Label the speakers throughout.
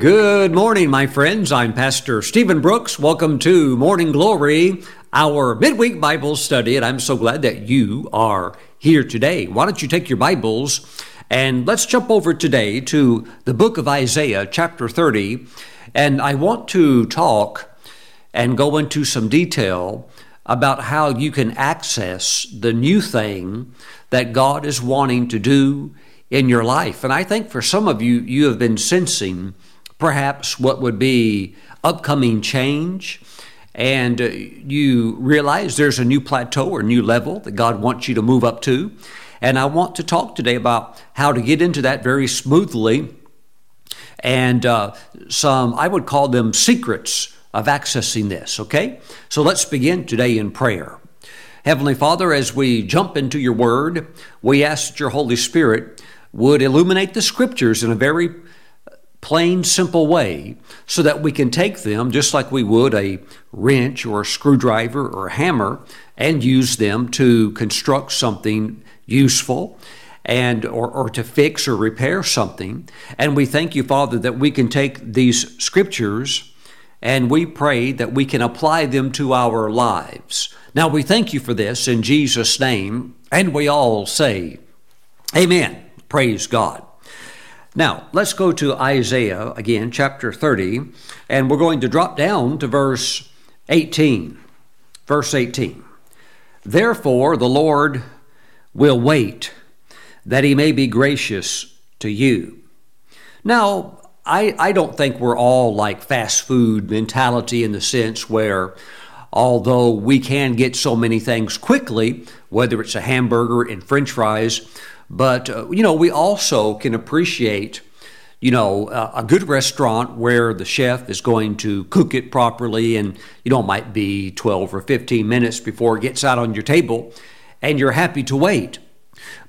Speaker 1: Good morning, my friends. I'm Pastor Steven Brooks. Welcome to Morning Glory, our midweek Bible study, and I'm so glad that you are here today. Why don't you take your Bibles and let's jump over today to the book of Isaiah, chapter 30, and I want to talk and go into some detail about how you can access the new thing that God is wanting to do in your life. And I think for some of you, you have been sensing perhaps what would be upcoming change, and uh, you realize there's a new plateau or new level that God wants you to move up to. And I want to talk today about how to get into that very smoothly and uh, some, I would call them secrets of accessing this, okay? So let's begin today in prayer. Heavenly Father, as we jump into your word, we ask that your Holy Spirit would illuminate the scriptures in a very plain, simple way so that we can take them just like we would a wrench or a screwdriver or a hammer and use them to construct something useful and or, or to fix or repair something. And we thank you, Father, that we can take these scriptures and we pray that we can apply them to our lives. Now we thank you for this in Jesus' name, and we all say, Amen. Praise God. Now, let's go to Isaiah again, chapter 30, and we're going to drop down to verse 18. Verse 18. Therefore, the Lord will wait that he may be gracious to you. Now, I, I don't think we're all like fast food mentality in the sense where, although we can get so many things quickly, whether it's a hamburger and french fries, but, uh, you know, we also can appreciate, you know, uh, a good restaurant where the chef is going to cook it properly and, you know, it might be 12 or 15 minutes before it gets out on your table and you're happy to wait.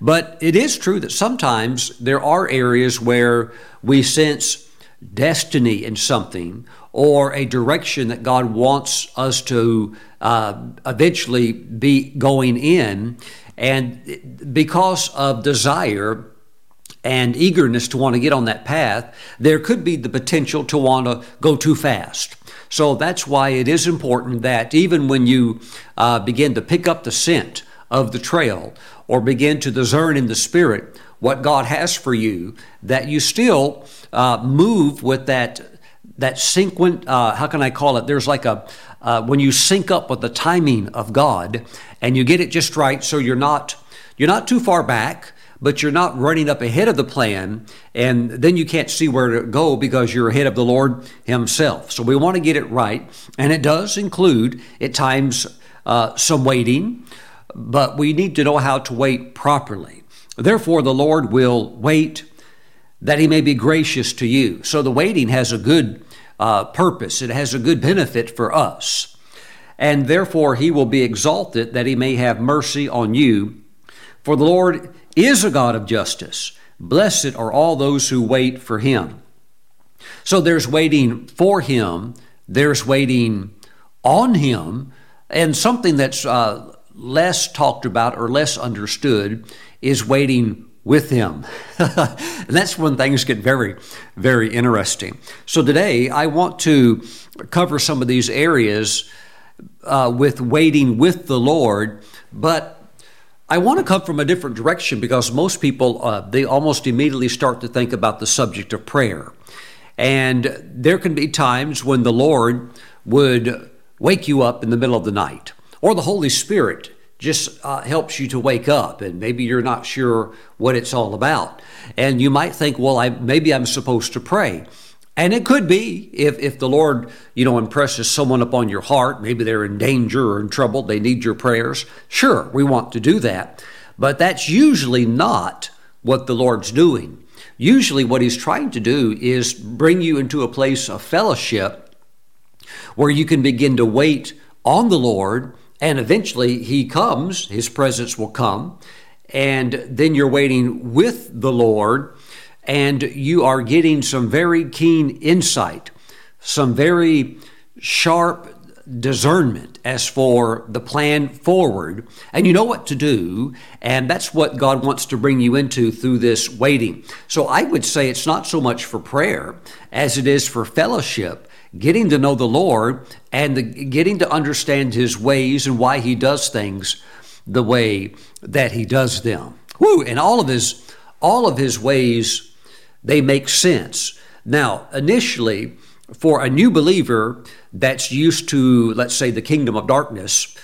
Speaker 1: But it is true that sometimes there are areas where we sense destiny in something or a direction that God wants us to uh, eventually be going in. And because of desire and eagerness to want to get on that path, there could be the potential to want to go too fast. So that's why it is important that even when you uh, begin to pick up the scent of the trail or begin to discern in the spirit what God has for you, that you still uh, move with that that sequent. Uh, how can I call it? There's like a uh, when you sync up with the timing of God, and you get it just right, so you're not you're not too far back, but you're not running up ahead of the plan, and then you can't see where to go because you're ahead of the Lord Himself. So we want to get it right, and it does include at times uh, some waiting, but we need to know how to wait properly. Therefore, the Lord will wait that He may be gracious to you. So the waiting has a good uh, purpose, it has a good benefit for us. And therefore he will be exalted that he may have mercy on you. For the Lord is a God of justice. Blessed are all those who wait for him. So there's waiting for him, there's waiting on him, and something that's uh, less talked about or less understood is waiting with him. and that's when things get very, very interesting. So today I want to cover some of these areas uh, with waiting with the Lord, but I want to come from a different direction because most people, uh, they almost immediately start to think about the subject of prayer. And there can be times when the Lord would wake you up in the middle of the night, or the Holy Spirit just uh, helps you to wake up and maybe you're not sure what it's all about. And you might think well I, maybe i'm supposed to pray. And it could be if, if the lord you know impresses someone upon your heart maybe they're in danger or in trouble they need your prayers. Sure we want to do that. But that's usually not what the lord's doing. Usually what he's trying to do is bring you into a place of fellowship where you can begin to wait on the lord and eventually he comes, his presence will come, and then you're waiting with the Lord, and you are getting some very keen insight, some very sharp discernment as for the plan forward, and you know what to do, and that's what God wants to bring you into through this waiting. So I would say it's not so much for prayer as it is for fellowship, getting to know the Lord and the, getting to understand His ways and why He does things the way that He does them. Woo! And all of His all of His ways they make sense. Now, initially, for a new believer that's used to, let's say, the kingdom of darkness,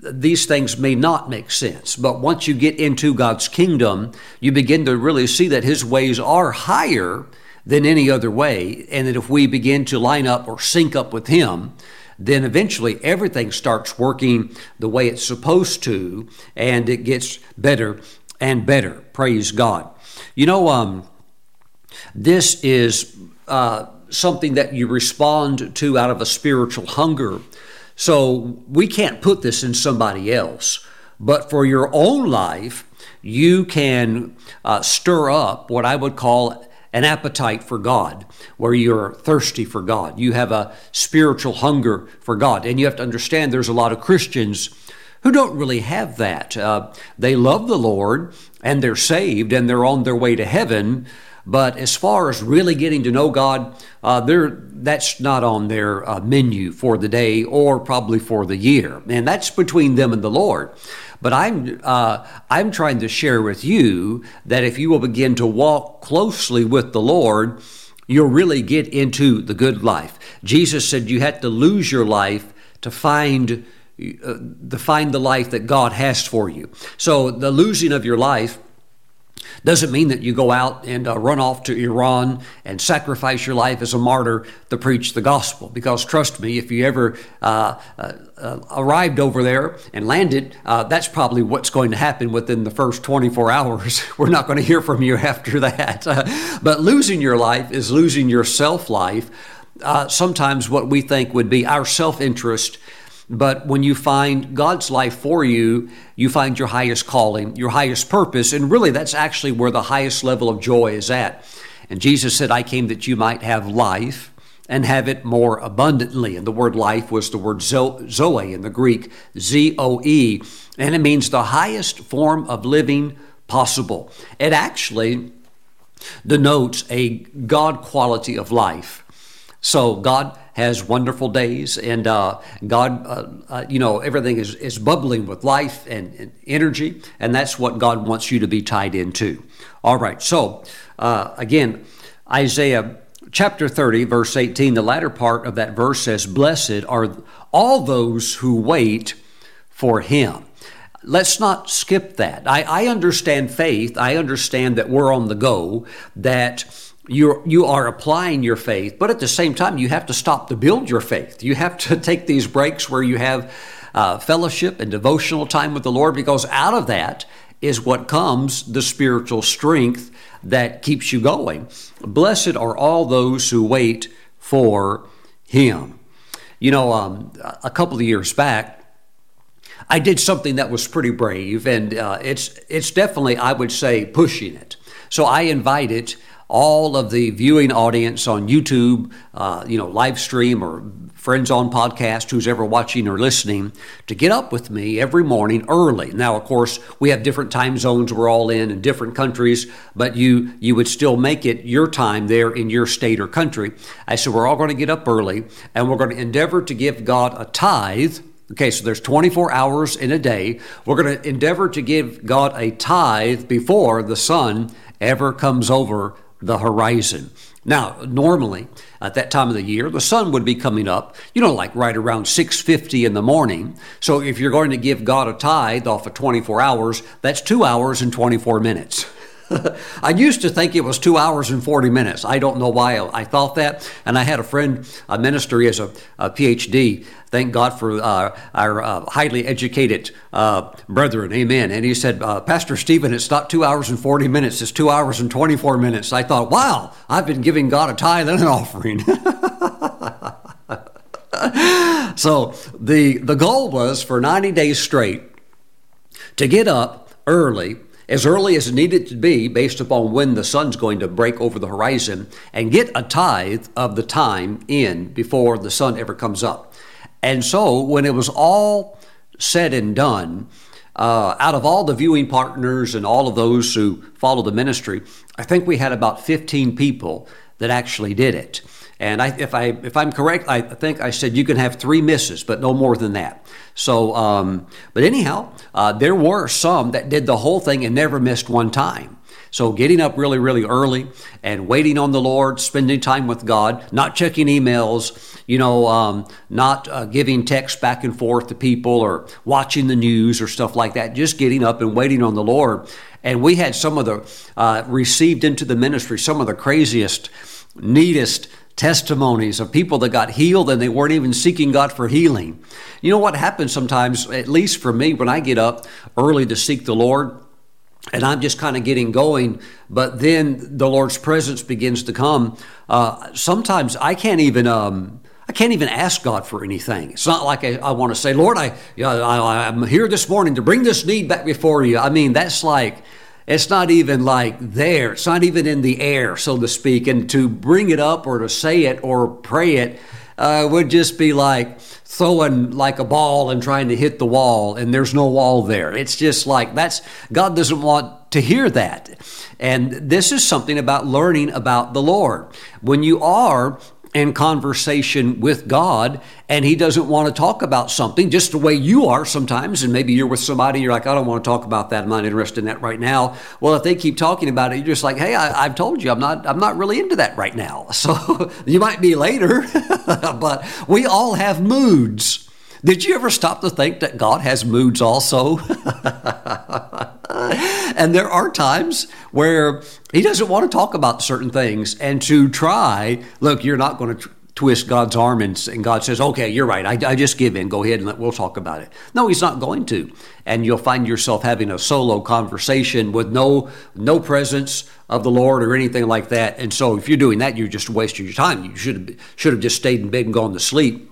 Speaker 1: these things may not make sense. But once you get into God's kingdom, you begin to really see that His ways are higher than any other way. And that if we begin to line up or sync up with Him, then eventually everything starts working the way it's supposed to, and it gets better and better. Praise God. You know, um, this is. Uh, something that you respond to out of a spiritual hunger. So we can't put this in somebody else. But for your own life, you can uh, stir up what I would call an appetite for God, where you're thirsty for God. You have a spiritual hunger for God. And you have to understand there's a lot of Christians who don't really have that. Uh, they love the Lord and they're saved and they're on their way to heaven, but as far as really getting to know God, uh, that's not on their uh, menu for the day or probably for the year. And that's between them and the Lord. But I'm, uh, I'm trying to share with you that if you will begin to walk closely with the Lord, you'll really get into the good life. Jesus said you had to lose your life to find uh, to find the life that God has for you. So the losing of your life doesn't mean that you go out and uh, run off to Iran and sacrifice your life as a martyr to preach the gospel. Because trust me, if you ever uh, uh, uh arrived over there and landed, uh, that's probably what's going to happen within the first 24 hours. We're not going to hear from you after that. but losing your life is losing your self life. Uh, sometimes what we think would be our self interest but when you find God's life for you, you find your highest calling, your highest purpose, and really that's actually where the highest level of joy is at. And Jesus said, I came that you might have life and have it more abundantly. And the word life was the word zoe in the Greek, Z O E, and it means the highest form of living possible. It actually denotes a God quality of life. So God has wonderful days, and uh, God, uh, uh, you know, everything is, is bubbling with life and, and, energy, and that's what God wants you to be tied into. All right, so uh, again, Isaiah chapter 30, verse 18, the latter part of that verse says, Blessed are all those who wait for him. Let's not skip that. I, I understand faith. I understand that we're on the go, that you're, you are applying your faith, but at the same time, you have to stop to build your faith. You have to take these breaks where you have uh, fellowship and devotional time with the Lord because out of that is what comes the spiritual strength that keeps you going. Blessed are all those who wait for Him. You know, um, a couple of years back, I did something that was pretty brave, and uh, it's it's definitely I would say pushing it. So I invited all of the viewing audience on YouTube, uh, you know, live stream or friends on podcast, who's ever watching or listening, to get up with me every morning early. Now, of course, we have different time zones we're all in in different countries, but you you would still make it your time there in your state or country. I said we're all going to get up early and we're going to endeavor to give God a tithe. Okay, so there's 24 hours in a day. We're going to endeavor to give God a tithe before the sun ever comes over the horizon. Now, normally at that time of the year, the sun would be coming up, you know, like right around 6:50 in the morning. So if you're going to give God a tithe off of 24 hours, that's 2 hours and 24 minutes. I used to think it was two hours and 40 minutes. I don't know why I thought that. And I had a friend, a minister, as a, a PhD. Thank God for uh, our uh, highly educated uh, brethren. Amen. And he said, uh, Pastor Steven, it's not two hours and 40 minutes, it's two hours and 24 minutes. I thought, wow, I've been giving God a tithe and an offering. so the, the goal was for 90 days straight to get up early as early as needed to be based upon when the sun's going to break over the horizon and get a tithe of the time in before the sun ever comes up. And so when it was all said and done, uh, out of all the viewing partners and all of those who follow the ministry, I think we had about 15 people that actually did it. And I, if I if I'm correct, I think I said you can have three misses, but no more than that. So, um, but anyhow, uh, there were some that did the whole thing and never missed one time. So, getting up really, really early and waiting on the Lord, spending time with God, not checking emails, you know, um, not uh, giving texts back and forth to people or watching the news or stuff like that, just getting up and waiting on the Lord. And we had some of the uh, received into the ministry, some of the craziest, neatest, testimonies of people that got healed and they weren't even seeking God for healing. You know what happens sometimes, at least for me, when I get up early to seek the Lord, and I'm just kind of getting going, but then the Lord's presence begins to come. Uh, sometimes I can't even. Um, I can't even ask God for anything. It's not like I, I want to say, Lord, I, I, I'm here this morning to bring this need back before you. I mean, that's like, it's not even like there. It's not even in the air, so to speak. And to bring it up or to say it or pray it uh, would just be like throwing like a ball and trying to hit the wall, and there's no wall there. It's just like that's God doesn't want to hear that. And this is something about learning about the Lord. When you are in conversation with God and he doesn't want to talk about something just the way you are sometimes and maybe you're with somebody you're like I don't want to talk about that. I'm not interested in that right now. Well if they keep talking about it you're just like hey I, have told you I'm not I'm not really into that right now. So you might be later but we all have moods did you ever stop to think that God has moods also? and there are times where He doesn't want to talk about certain things and to try, look, you're not going to twist God's arm and, and, God says, okay, you're right. I, I just give in. Go ahead and let, we'll talk about it. No, he's not going to. And you'll find yourself having a solo conversation with no, no presence of the Lord or anything like that. And so if you're doing that, you're just wasting your time. You should have, should have just stayed in bed and gone to sleep.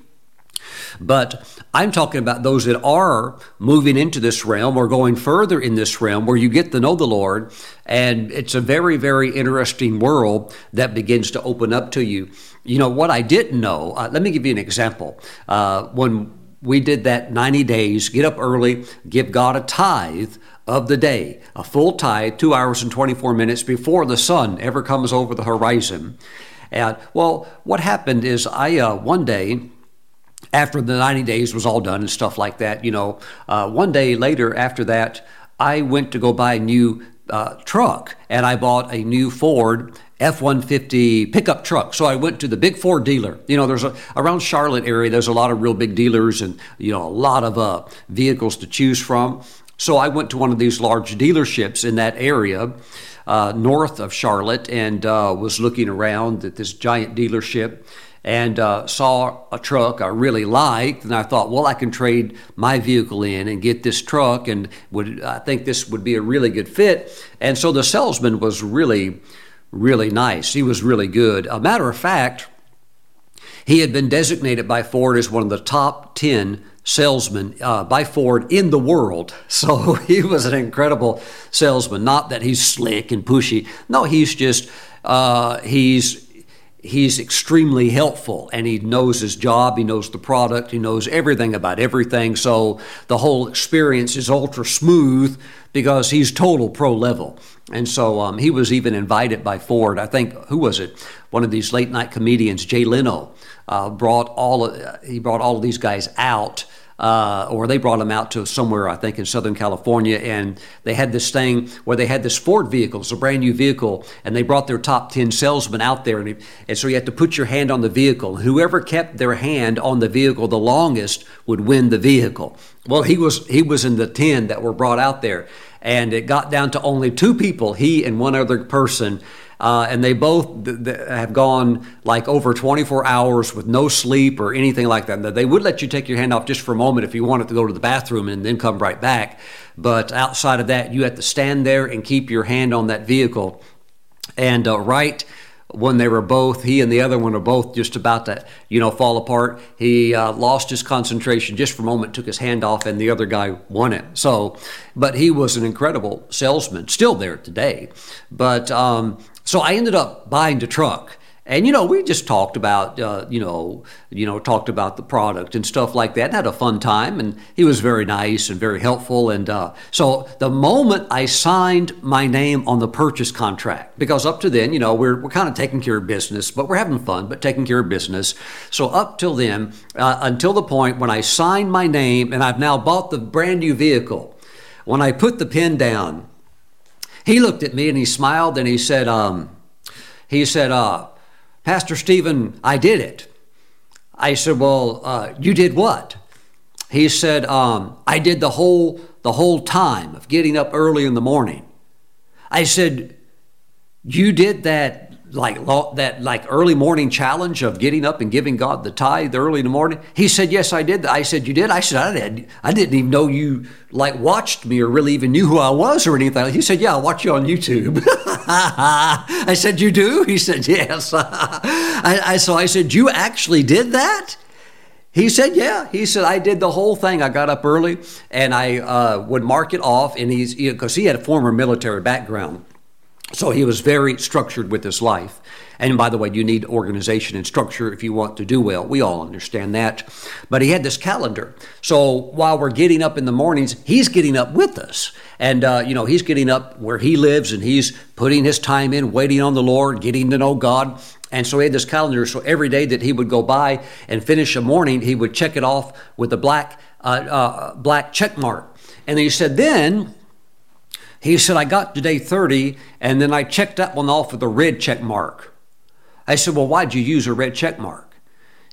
Speaker 1: But I'm talking about those that are moving into this realm or going further in this realm where you get to know the Lord. And it's a very, very interesting world that begins to open up to you. You know, what I didn't know, uh, let me give you an example. Uh, when we did that 90 days, get up early, give God a tithe of the day, a full tithe, two hours and 24 minutes before the sun ever comes over the horizon. And well, what happened is I, uh, one day, after the 90 days was all done and stuff like that, you know, uh, one day later after that, I went to go buy a new uh, truck and I bought a new Ford F 150 pickup truck. So I went to the big Ford dealer. You know, there's a, around Charlotte area, there's a lot of real big dealers and, you know, a lot of uh, vehicles to choose from. So I went to one of these large dealerships in that area. Uh, north of Charlotte and uh, was looking around at this giant dealership and uh, saw a truck I really liked, and I thought, well, I can trade my vehicle in and get this truck, and would I think this would be a really good fit. And so the salesman was really, really nice. He was really good. A matter of fact, he had been designated by Ford as one of the top ten salesmen uh, by Ford in the world. So he was an incredible salesman. Not that he's slick and pushy. No, he's just uh, he's he's extremely helpful and he knows his job, he knows the product, he knows everything about everything. So the whole experience is ultra smooth because he's total pro level. And so um, he was even invited by Ford. I think who was it? One of these late night comedians, Jay Leno, uh, brought all of, he brought all of these guys out uh, or they brought them out to somewhere, I think, in Southern California, and they had this thing where they had this Ford vehicle, it's a brand new vehicle, and they brought their top 10 salesmen out there, and, and so you had to put your hand on the vehicle. Whoever kept their hand on the vehicle the longest would win the vehicle. Well, he was he was in the 10 that were brought out there, and it got down to only two people, he and one other person uh, and they both th- th- have gone like over 24 hours with no sleep or anything like that. They would let you take your hand off just for a moment if you wanted to go to the bathroom and then come right back. But outside of that, you have to stand there and keep your hand on that vehicle. And uh, right when they were both, he and the other one are both just about to, you know, fall apart. He uh, lost his concentration just for a moment, took his hand off, and the other guy won it. So, but he was an incredible salesman, still there today. But um, so I ended up buying the truck. And you know, we just talked about uh, you know, you know, talked about the product and stuff like that. And had a fun time, and he was very nice and very helpful. And uh, so the moment I signed my name on the purchase contract, because up to then, you know, we're we're kind of taking care of business, but we're having fun, but taking care of business. So up till then, uh, until the point when I signed my name, and I've now bought the brand new vehicle. When I put the pen down, he looked at me and he smiled and he said, um, he said, uh, Pastor Steven, I did it. I said, Well, uh, you did what? He said, um, I did the whole the whole time of getting up early in the morning. I said, You did that like that like early morning challenge of getting up and giving God the tithe early in the morning? He said, "Yes, I did." I said, "You did?" I said, "I did. I didn't even know you like watched me or really even knew who I was or anything." He said, "Yeah, I watch you on YouTube." I said, "You do?" He said, "Yes." I, I, so I said, "You actually did that?" He said, "Yeah." He said, "I did the whole thing. I got up early and I uh, would mark it off." And he's because you know, he had a former military background. So he was very structured with his life. And by the way, you need organization and structure if you want to do well. We all understand that. But he had this calendar. So while we're getting up in the mornings, he's getting up with us. And, uh, you know, he's getting up where he lives and he's putting his time in, waiting on the Lord, getting to know God. And so he had this calendar. So every day that he would go by and finish a morning, he would check it off with a black, uh, uh, black check mark. And he said, then he said, I got to day 30 and then I checked that one off with a red check mark. I said, Well, why'd you use a red check mark?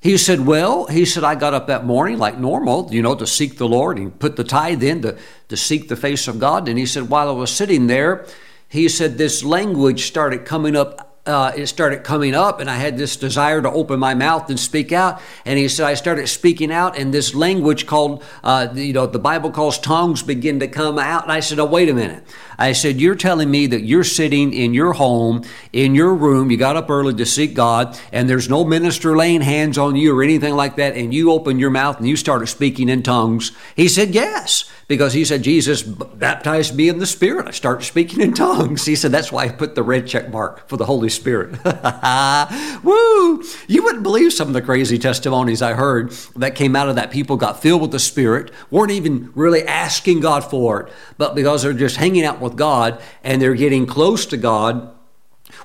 Speaker 1: He said, Well, he said, I got up that morning like normal, you know, to seek the Lord and put the tithe in to, to seek the face of God. And he said, While I was sitting there, he said, this language started coming up uh, it started coming up, and I had this desire to open my mouth and speak out. And he said, I started speaking out, and this language called, uh, you know, the Bible calls tongues begin to come out. And I said, Oh, wait a minute. I said, You're telling me that you're sitting in your home, in your room, you got up early to seek God, and there's no minister laying hands on you or anything like that, and you open your mouth and you started speaking in tongues? He said, Yes, because he said, Jesus baptized me in the Spirit. I started speaking in tongues. He said, That's why I put the red check mark for the Holy Spirit. Woo! You wouldn't believe some of the crazy testimonies I heard that came out of that. People got filled with the Spirit, weren't even really asking God for it, but because they're just hanging out with God and they're getting close to God,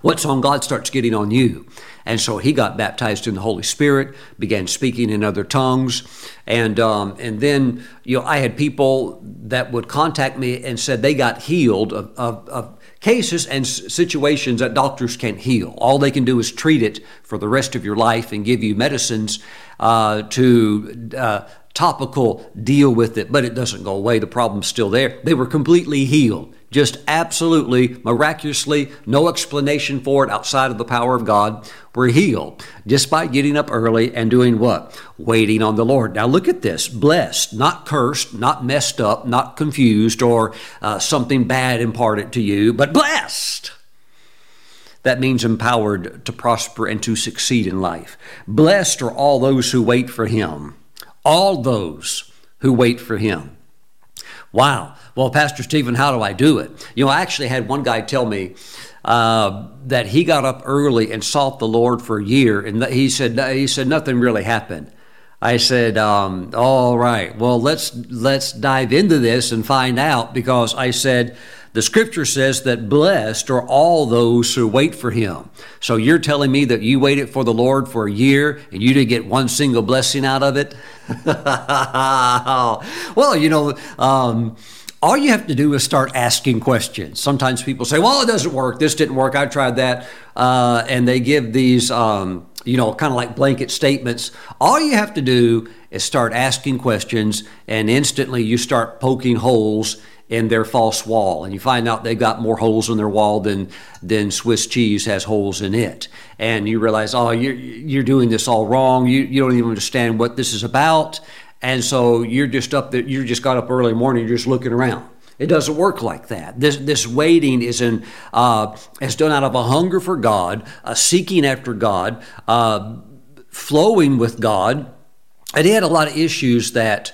Speaker 1: what's on God starts getting on you. And so he got baptized in the Holy Spirit, began speaking in other tongues, and um, and then you know I had people that would contact me and said they got healed of, of, of cases and situations that doctors can't heal. All they can do is treat it for the rest of your life and give you medicines uh, to uh, topical deal with it, but it doesn't go away. The problem's still there. They were completely healed. Just absolutely, miraculously, no explanation for it outside of the power of God, were healed just by getting up early and doing what? Waiting on the Lord. Now look at this blessed, not cursed, not messed up, not confused, or uh, something bad imparted to you, but blessed. That means empowered to prosper and to succeed in life. Blessed are all those who wait for Him. All those who wait for Him. Wow. Well, Pastor Steven, how do I do it? You know, I actually had one guy tell me uh, that he got up early and sought the Lord for a year, and he said he said nothing really happened. I said, um, "All right, well let's let's dive into this and find out." Because I said the Scripture says that blessed are all those who wait for Him. So you're telling me that you waited for the Lord for a year and you didn't get one single blessing out of it? well, you know. Um, all you have to do is start asking questions. Sometimes people say, well, it doesn't work. This didn't work. I tried that. Uh, and they give these, um, you know, kind of like blanket statements. All you have to do is start asking questions, and instantly you start poking holes in their false wall. And you find out they've got more holes in their wall than, than Swiss cheese has holes in it. And you realize, oh, you're, you're doing this all wrong. You, you don't even understand what this is about and so you're just up there, you just got up early morning, you're just looking around. It doesn't work like that. This, this waiting is, in, uh, is done out of a hunger for God, a seeking after God, uh, flowing with God. And he had a lot of issues that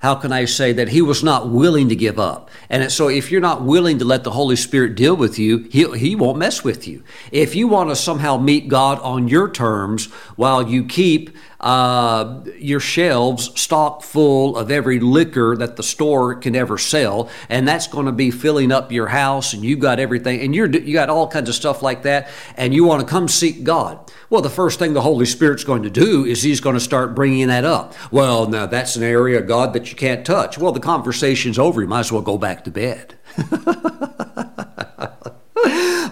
Speaker 1: how can I say that he was not willing to give up? And so if you're not willing to let the Holy Spirit deal with you, he, he won't mess with you. If you want to somehow meet God on your terms while you keep uh, your shelves stock full of every liquor that the store can ever sell, and that's going to be filling up your house, and you've got everything, and you're you got all kinds of stuff like that, and you want to come seek God. Well, the first thing the Holy Spirit's going to do is He's going to start bringing that up. Well, now that's an area God that you can't touch. Well, the conversation's over. You might as well go back to bed.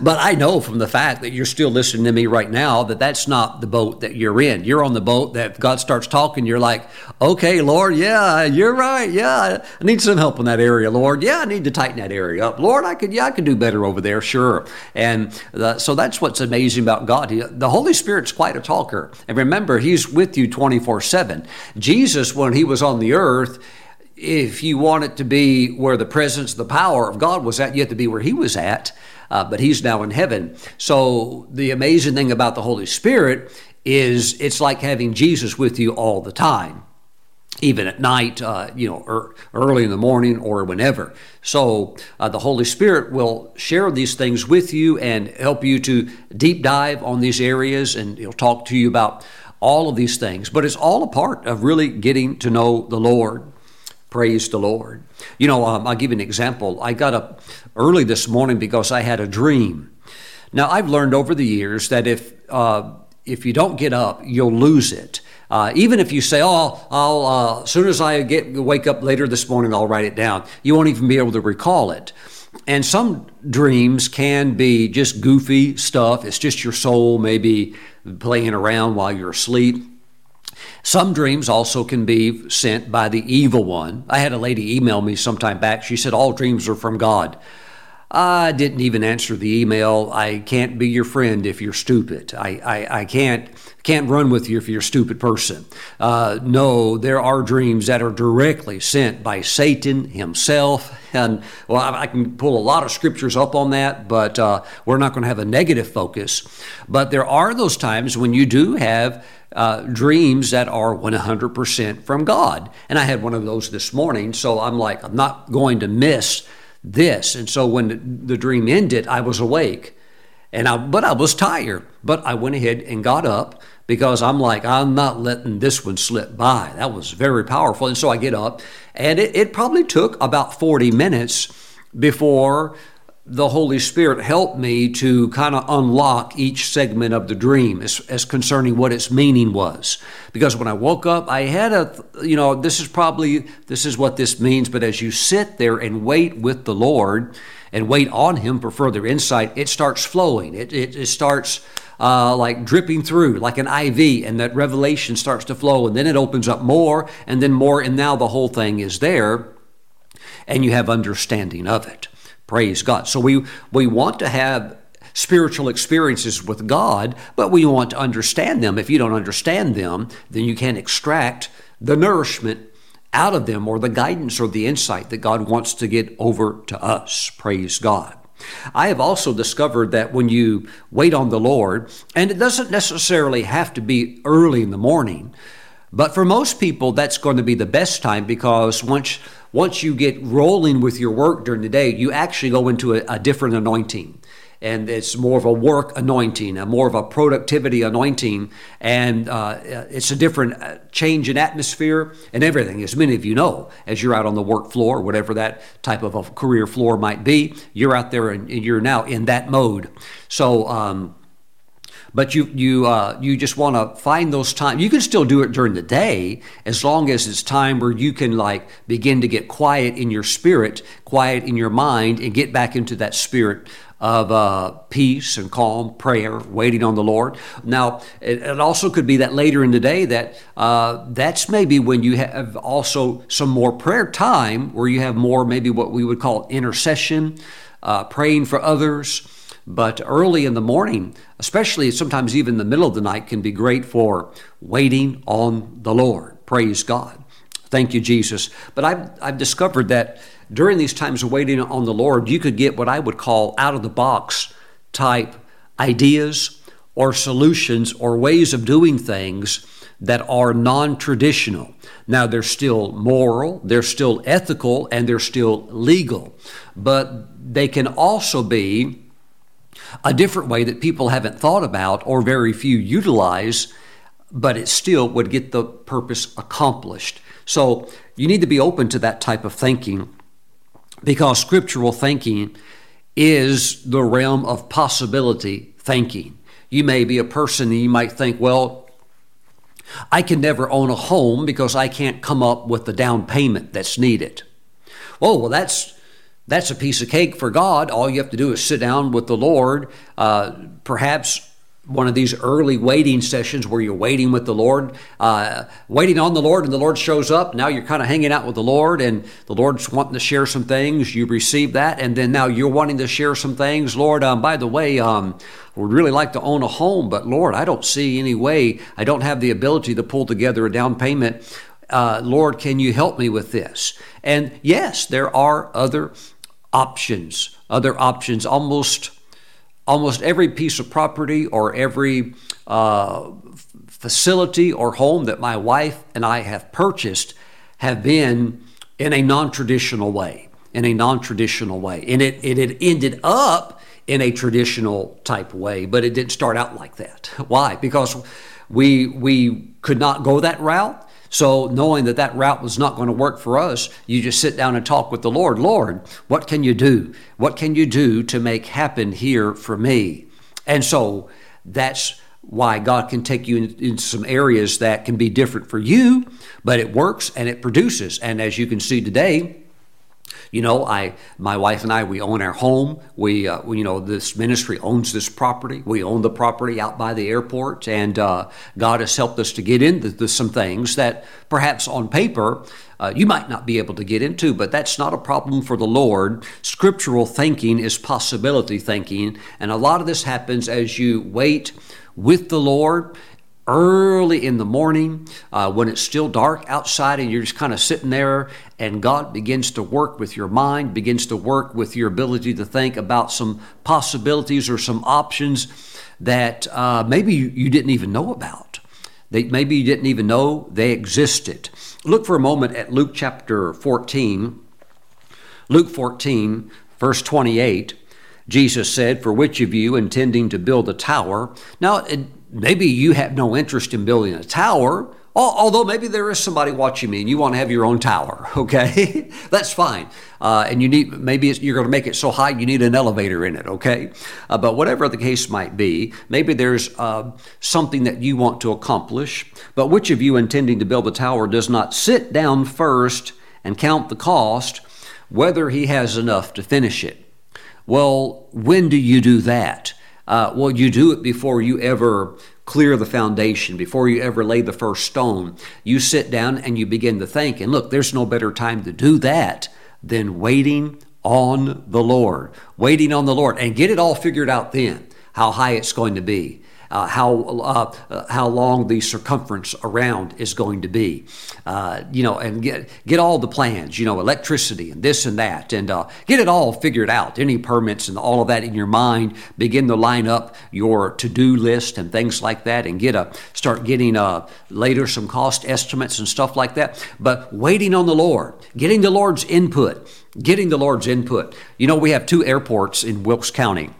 Speaker 1: But I know from the fact that you're still listening to me right now that that's not the boat that you're in. You're on the boat that God starts talking. You're like, okay, Lord, yeah, you're right. Yeah, I need some help in that area, Lord. Yeah, I need to tighten that area up. Lord, I could, yeah, I could do better over there, sure. And uh, so that's what's amazing about God. He, the Holy Spirit's quite a talker. And remember, He's with you 24 7. Jesus, when He was on the earth, if you want it to be where the presence, the power of God was at, you have to be where He was at uh, but he's now in heaven. So the amazing thing about the Holy Spirit is it's like having Jesus with you all the time even at night, uh, you know, er, early in the morning or whenever. So uh, the Holy Spirit will share these things with you and help you to deep dive on these areas, and He'll talk to you about all of these things. But it's all a part of really getting to know the Lord. Praise the Lord. You know, um, I'll give you an example. I got up early this morning because I had a dream. Now, I've learned over the years that if uh, if you don't get up, you'll lose it. Uh, even if you say, "Oh, I'll uh, as soon as I get wake up later this morning, I'll write it down," you won't even be able to recall it. And some dreams can be just goofy stuff. It's just your soul maybe playing around while you're asleep. Some dreams also can be sent by the evil one. I had a lady email me sometime back. She said, All dreams are from God. I didn't even answer the email. I can't be your friend if you're stupid. I, I, I can't can't run with you if you're a stupid person. Uh, no, there are dreams that are directly sent by Satan himself. And well, I, I can pull a lot of scriptures up on that, but uh, we're not going to have a negative focus. But there are those times when you do have uh, dreams that are 100% from God. And I had one of those this morning, so I'm like, I'm not going to miss this. And so when the, dream ended, I was awake. And I, but I was tired. But I went ahead and got up because I'm like, I'm not letting this one slip by. That was very powerful. And so I get up, and it, it probably took about 40 minutes before the Holy Spirit helped me to kind of unlock each segment of the dream as, as, concerning what its meaning was. Because when I woke up, I had a, you know, this is probably, this is what this means, but as you sit there and wait with the Lord and wait on Him for further insight, it starts flowing. It, it, it starts uh, like dripping through, like an IV, and that revelation starts to flow, and then it opens up more, and then more, and now the whole thing is there, and you have understanding of it. Praise God. So we, we want to have spiritual experiences with God, but we want to understand them. If you don't understand them, then you can't extract the nourishment out of them or the guidance or the insight that God wants to get over to us. Praise God. I have also discovered that when you wait on the Lord, and it doesn't necessarily have to be early in the morning, but for most people, that's going to be the best time because once once you get rolling with your work during the day, you actually go into a, a different anointing. And it's more of a work anointing, a more of a productivity anointing, and uh, it's a different uh, change in atmosphere and everything. As many of you know, as you're out on the work floor, whatever that type of a career floor might be, you're out there and you're now in that mode. So, um, but you you uh, you just want to find those times. You can still do it during the day as long as it's time where you can like begin to get quiet in your spirit, quiet in your mind, and get back into that spirit of uh, peace and calm, prayer, waiting on the Lord. Now, it, it, also could be that later in the day that uh, that's maybe when you have also some more prayer time, where you have more maybe what we would call intercession, uh, praying for others. But early in the morning, especially sometimes even the middle of the night, can be great for waiting on the Lord. Praise God. Thank you, Jesus. But I've, I've discovered that during these times of waiting on the Lord, you could get what I would call out of the box type ideas or solutions or ways of doing things that are non traditional. Now, they're still moral, they're still ethical, and they're still legal, but they can also be a different way that people haven't thought about or very few utilize, but it still would get the purpose accomplished. So, you need to be open to that type of thinking because scriptural thinking is the realm of possibility thinking. You may be a person and you might think, well, I can never own a home because I can't come up with the down payment that's needed. Oh, well, that's that's a piece of cake for God. All you have to do is sit down with the Lord, uh, perhaps one of these early waiting sessions where you're waiting with the Lord, uh, waiting on the Lord, and the Lord shows up. Now you're kind of hanging out with the Lord, and the Lord's wanting to share some things. You receive that, and then now you're wanting to share some things. Lord, um, by the way, um, would really like to own a home, but Lord, I don't see any way. I don't have the ability to pull together a down payment. Uh, Lord, can you help me with this? And yes, there are other options, other options, almost almost every piece of property or every uh, facility or home that my wife and I have purchased have been in a non traditional way. In a non traditional way. And it, it had ended up in a traditional type way, but it didn't start out like that. Why? Because we, we could not go that route. So, knowing that that route was not going to work for us, you just sit down and talk with the Lord. Lord, what can you do? What can you do to make happen here for me? And so that's why God can take you into in some areas that can be different for you, but it works and it produces. And as you can see today, you know, I, my wife and I, we own our home. We, uh, we, you know, this ministry owns this property. We own the property out by the airport, and uh, God has helped us to get into some things that perhaps on paper uh, you might not be able to get into, but that's not a problem for the Lord. Scriptural thinking is possibility thinking, and a lot of this happens as you wait with the Lord early in the morning uh, when it's still dark outside and you're just kind of sitting there and God begins to work with your mind, begins to work with your ability to think about some possibilities or some options that uh, maybe you didn't even know about. That maybe you didn't even know they existed. Look for a moment at Luke chapter 14. Luke 14, verse 28. Jesus said, For which of you intending to build a tower? Now, it, maybe you have no interest in building a tower, although maybe there is somebody watching me and you want to have your own tower, okay? That's fine. Uh, and you need, maybe you're going to make it so high you need an elevator in it, okay? Uh, but whatever the case might be, maybe there's uh, something that you want to accomplish. But which of you intending to build a tower does not sit down first and count the cost, whether he has enough to finish it? Well, when do you do that? Uh, well, you do it before you ever clear the foundation, before you ever lay the first stone. You sit down and you begin to think. And look, there's no better time to do that than waiting on the Lord. Waiting on the Lord and get it all figured out then, how high it's going to be uh, how uh, how long the circumference around is going to be, uh, you know, and get get all the plans, you know, electricity and this and that, and uh, get it all figured out. Any permits and all of that in your mind. Begin to line up your to do list and things like that, and get a start getting uh, later some cost estimates and stuff like that. But waiting on the Lord, getting the Lord's input, getting the Lord's input. You know, we have two airports in Wilkes County.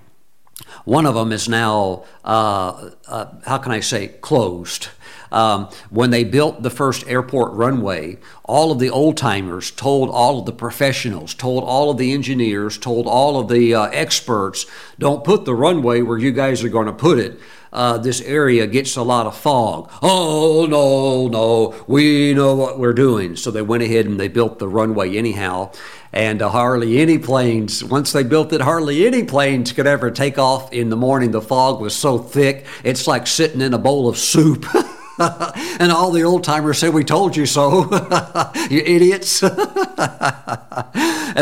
Speaker 1: One of them is now, uh, uh, how can I say, closed. Um, when they built the first airport runway, all of the old timers told all of the professionals, told all of the engineers, told all of the uh, experts, don't put the runway where you guys are going to put it. Uh, this area gets a lot of fog. Oh, no, no, we know what we're doing. So they went ahead and they built the runway anyhow and uh, hardly any planes, once they built it, hardly any planes could ever take off in the morning. The fog was so thick, it's like sitting in a bowl of soup. and all the old timers said, We told you so, you idiots. and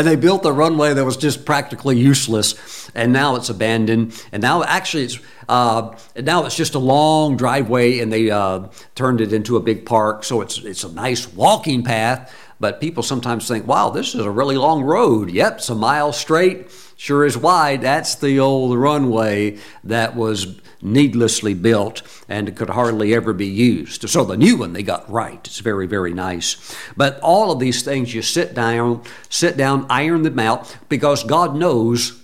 Speaker 1: they built a runway that was just practically useless. And now it's abandoned. And now, actually, it's uh, now it's just a long driveway, and they uh, turned it into a big park. So it's, it's a nice walking path But people sometimes think, wow, this is a really long road. Yep, it's a mile straight, sure is wide. That's the old runway that was needlessly built and could hardly ever be used. So the new one they got right. It's very, very nice. But all of these things you sit down, sit down, iron them out because God knows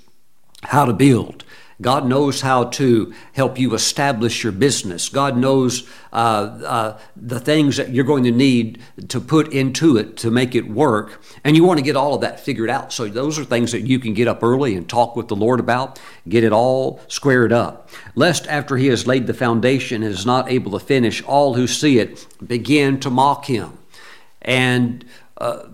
Speaker 1: how to build. God knows how to help you establish your business. God knows uh, uh, the things that you're going to need to put into it to make it work. And you want to get all of that figured out. So, those are things that you can get up early and talk with the Lord about, get it all squared up. Lest after He has laid the foundation and is not able to finish, all who see it begin to mock Him. And uh,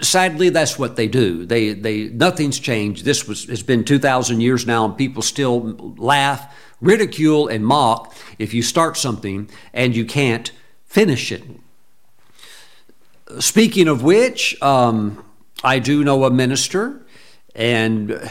Speaker 1: sadly, that's what they do. They, they, nothing's changed. This was, has been 2,000 years now, and people still laugh, ridicule, and mock if you start something and you can't finish it. Speaking of which, um, I do know a minister, and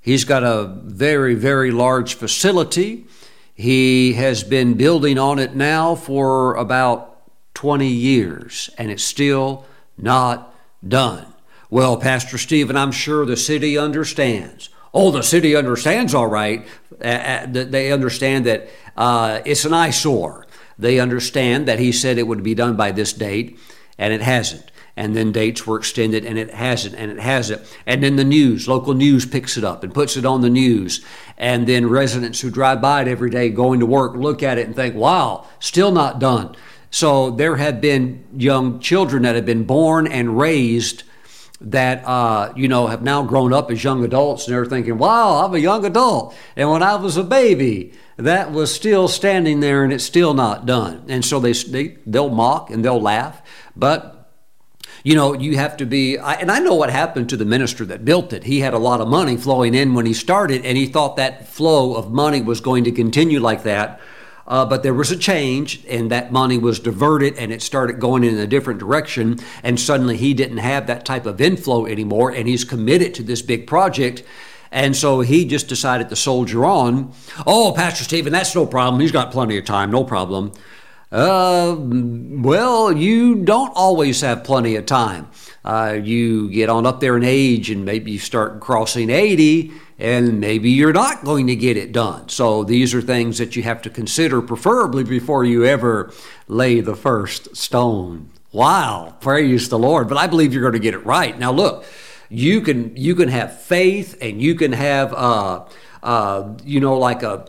Speaker 1: he's got a very, very large facility. He has been building on it now for about 20 years, and it's still not done. Well, Pastor Steven, I'm sure the city understands. Oh, the city understands all right. They understand that uh, it's an eyesore. They understand that he said it would be done by this date, and it hasn't. And then dates were extended, and it hasn't, and it hasn't. And then the news, local news picks it up and puts it on the news. And then residents who drive by it every day going to work look at it and think, wow, still not done. So there have been young children that have been born and raised that uh, you know have now grown up as young adults and they're thinking, "Wow, I'm a young adult," and when I was a baby, that was still standing there and it's still not done. And so they, they they'll mock and they'll laugh, but you know, you have to be, I, and I know what happened to the minister that built it. He had a lot of money flowing in when he started, and he thought that flow of money was going to continue like that uh, but there was a change, and that money was diverted and it started going in a different direction. And suddenly he didn't have that type of inflow anymore, and he's committed to this big project. And so he just decided to soldier on. Oh, Pastor Steven, that's no problem. He's got plenty of time, no problem. Uh, well, you don't always have plenty of time. Uh, you get on up there in age and maybe you start crossing 80 and maybe you're not going to get it done. So these are things that you have to consider, preferably before you ever lay the first stone. Wow, praise the Lord. But I believe you're going to get it right. Now, look, you can you can have faith and you can have uh, uh, you know like a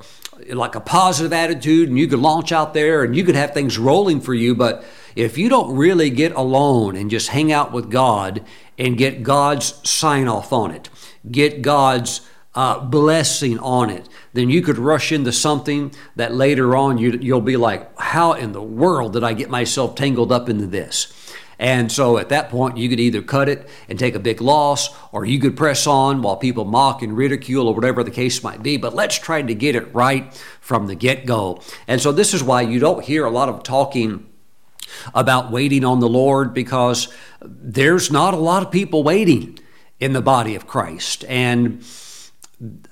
Speaker 1: like a positive attitude and you could launch out there and you could have things rolling for you but if you don't really get alone and just hang out with god and get god's sign off on it get god's uh, blessing on it, then you could rush into something that later on you, you'll be like, how in the world did I get myself tangled up into this? And so at that point, you could either cut it and take a big loss, or you could press on while people mock and ridicule, or whatever the case might be. But let's try to get it right from the get go. And so this is why you don't hear a lot of talking about waiting on the Lord because there's not a lot of people waiting in the body of Christ. And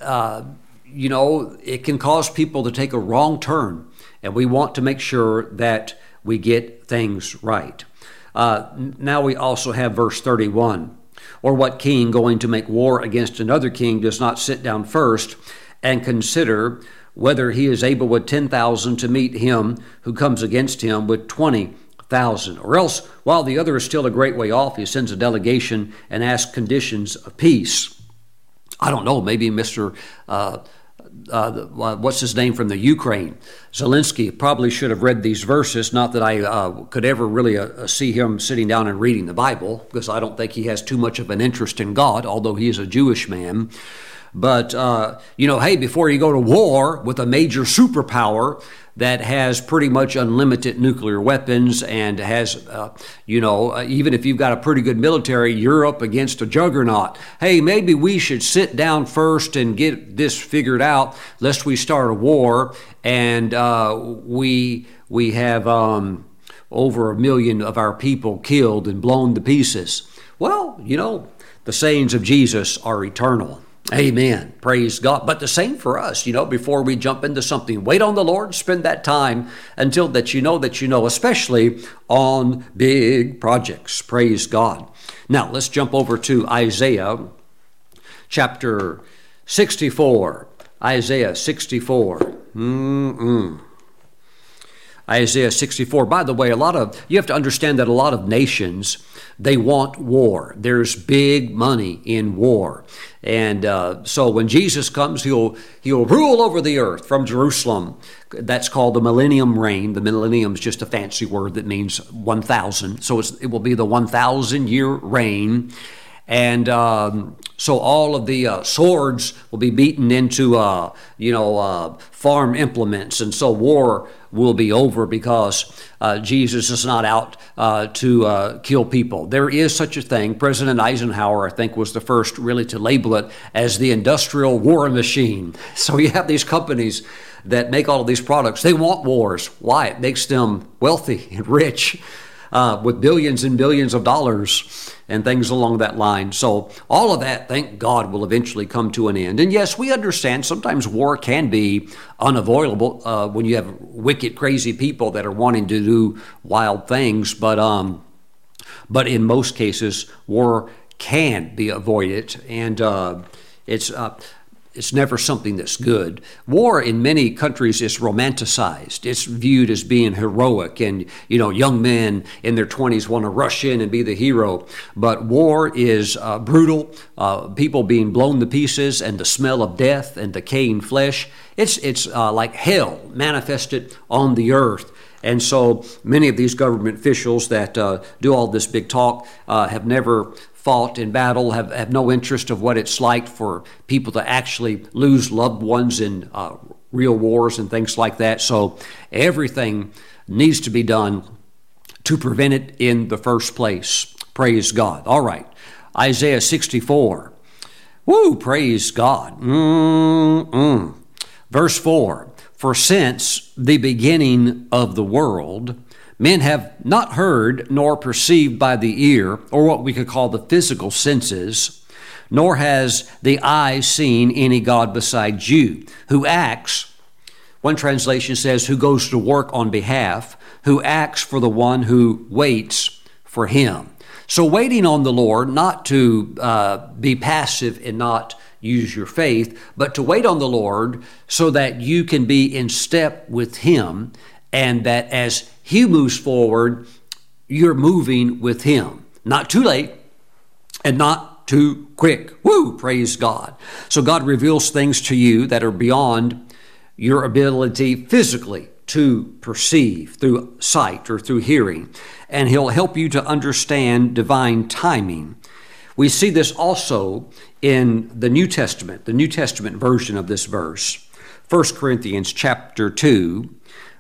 Speaker 1: uh, you know, it can cause people to take a wrong turn, and we want to make sure that we get things right. Uh, now we also have verse 31. Or what king going to make war against another king does not sit down first and consider whether he is able with 10,000 to meet him who comes against him with 20,000? Or else, while the other is still a great way off, he sends a delegation and asks conditions of peace. I don't know, maybe Mr. Uh, uh, what's his name from the Ukraine, Zelensky, probably should have read these verses. Not that I uh, could ever really uh, see him sitting down and reading the Bible, because I don't think he has too much of an interest in God, although he is a Jewish man. But, uh, you know, hey, before you go to war with a major superpower, that has pretty much unlimited nuclear weapons and has, uh, you know, uh, even if you've got a pretty good military, you're up against a juggernaut. Hey, maybe we should sit down first and get this figured out, lest we start a war and uh, we we have um, over a million of our people killed and blown to pieces. Well, you know, the sayings of Jesus are eternal. Amen. Praise God. But the same for us, you know, before we jump into something, wait on the Lord, spend that time until that you know that you know, especially on big projects. Praise God. Now, let's jump over to Isaiah chapter 64. Isaiah 64. Mm-mm. Isaiah 64. By the way, a lot of you have to understand that a lot of nations they want war. There's big money in war, and uh, so when Jesus comes, he'll he'll rule over the earth from Jerusalem. That's called the millennium reign. The millennium is just a fancy word that means 1,000. So it will be the 1,000 year reign, and um, so all of the uh, swords will be beaten into, uh, you know, uh, farm implements, and so war will be over because uh, Jesus is not out uh, to uh, kill people. There is such a thing. President Eisenhower, I think, was the first really to label it as the industrial war machine. So you have these companies that make all of these products. They want wars. Why? It makes them wealthy and rich uh, with billions and billions of dollars and things along that line. So, all of that, thank God, will eventually come to an end. And yes, we understand sometimes war can be unavoidable uh, when you have wicked, crazy people that are wanting to do wild things. But, um, but in most cases, war can be avoided. And uh, it's. Uh, it's never something that's good. War in many countries is romanticized. It's viewed as being heroic, and you know, young men in their 20s want to rush in and be the hero. But war is uh, brutal. Uh, people being blown to pieces, and the smell of death and decaying flesh. It's it's uh, like hell manifested on the earth. And so many of these government officials that uh, do all this big talk uh, have never fought in battle, have, have no interest of what it's like for people to actually lose loved ones in uh, real wars and things like that. So everything needs to be done to prevent it in the first place. Praise God. All right. Isaiah 64. Woo, praise God. Mm-mm. Verse 4 For since the beginning of the world, Men have not heard nor perceived by the ear, or what we could call the physical senses, nor has the eye seen any God besides you, who acts, one translation says, who goes to work on behalf, who acts for the one who waits for him. So, waiting on the Lord, not to uh, be passive and not use your faith, but to wait on the Lord so that you can be in step with Him and that as he moves forward, you're moving with him. Not too late and not too quick. Woo! Praise God. So God reveals things to you that are beyond your ability physically to perceive through sight or through hearing, and He'll help you to understand divine timing. We see this also in the New Testament, the New Testament version of this verse. 1 Corinthians chapter 2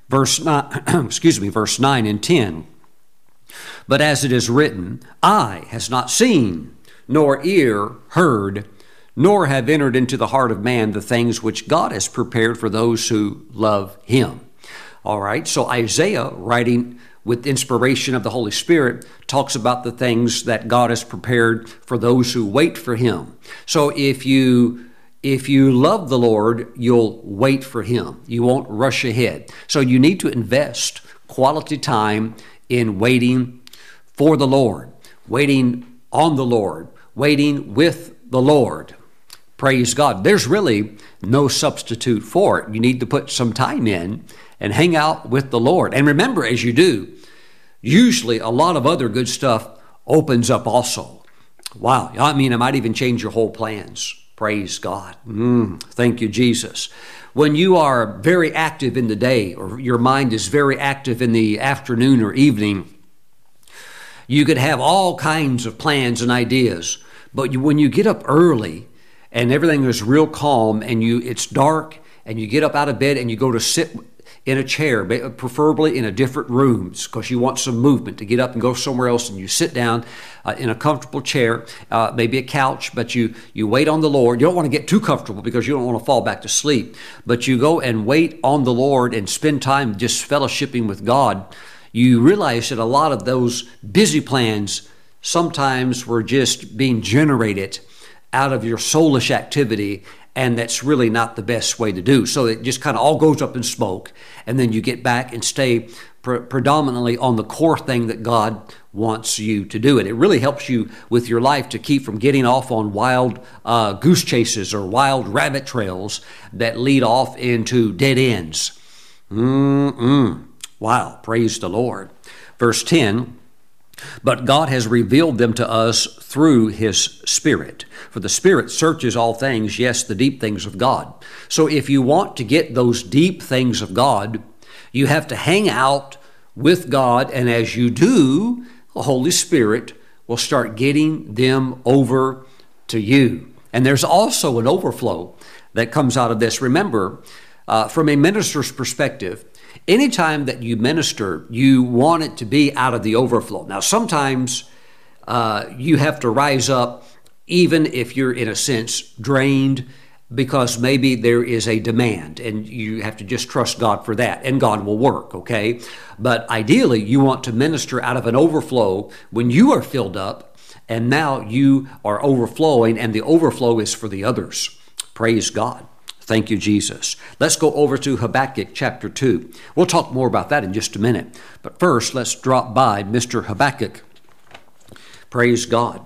Speaker 1: verse 9, excuse me, verse 9 and 10. But as it is written, eye has not seen, nor ear heard, nor have entered into the heart of man the things which God has prepared for those who love him. All right, so Isaiah, writing with inspiration of the Holy Spirit, talks about the things that God has prepared for those who wait for him. So if you if you love the Lord, you'll wait for Him. You won't rush ahead. So you need to invest quality time in waiting for the Lord, waiting on the Lord, waiting with the Lord. Praise God. There's really no substitute for it. You need to put some time in and hang out with the Lord. And remember, as you do, usually a lot of other good stuff opens up also. Wow. I mean, it might even change your whole plans. Praise God. Mm, thank you, Jesus. When you are very active in the day, or your mind is very active in the afternoon or evening, you could have all kinds of plans and ideas. But you, when you get up early and everything is real calm and you it's dark and you get up out of bed and you go to sit in a chair, preferably in a different room, because you want some movement to get up and go somewhere else. And you sit down uh, in a comfortable chair, uh, maybe a couch, but you you wait on the Lord. You don't want to get too comfortable because you don't want to fall back to sleep. But you go and wait on the Lord and spend time just fellowshipping with God. You realize that a lot of those busy plans sometimes were just being generated out of your soulish activity and that's really not the best way to do. So it just kind of all goes up in smoke, and then you get back and stay pre- predominantly on the core thing that God wants you to do. And it really helps you with your life to keep from getting off on wild uh, goose chases or wild rabbit trails that lead off into dead ends. Mm-mm. Wow, praise the Lord. Verse 10 but God has revealed them to us through His Spirit. For the Spirit searches all things, yes, the deep things of God. So if you want to get those deep things of God, you have to hang out with God, and as you do, the Holy Spirit will start getting them over to you. And there's also an overflow that comes out of this. Remember, uh, from a minister's perspective, anytime that you minister, you want it to be out of the overflow. Now, sometimes uh, you have to rise up, even if you're in a sense drained, because maybe there is a demand and you have to just trust God for that, and God will work, okay? But ideally, you want to minister out of an overflow when you are filled up, and now you are overflowing, and the overflow is for the others. Praise God. Thank you, Jesus. Let's go over to Habakkuk chapter 2. We'll talk more about that in just a minute. But first, let's drop by Mr. Habakkuk. Praise God.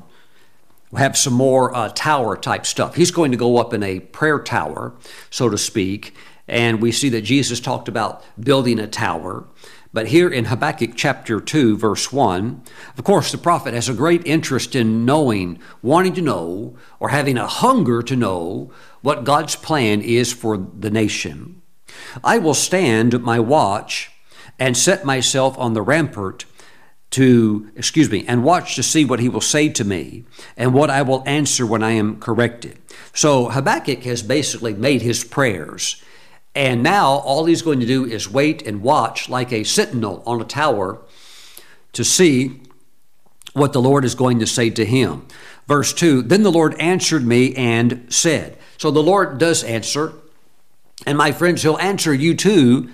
Speaker 1: We'll have some more uh, tower type stuff. He's going to go up in a prayer tower, so to speak. And we see that Jesus talked about building a tower. But here in Habakkuk chapter 2, verse 1, of course, the prophet has a great interest in knowing, wanting to know, or having a hunger to know what God's plan is for the nation. I will stand my watch and set myself on the rampart to, excuse me, and watch to see what he will say to me and what I will answer when I am corrected. So Habakkuk has basically made his prayers. And now all he's going to do is wait and watch like a sentinel on a tower to see what the Lord is going to say to him. Verse 2 Then the Lord answered me and said, so the Lord does answer. And my friends, He'll answer you too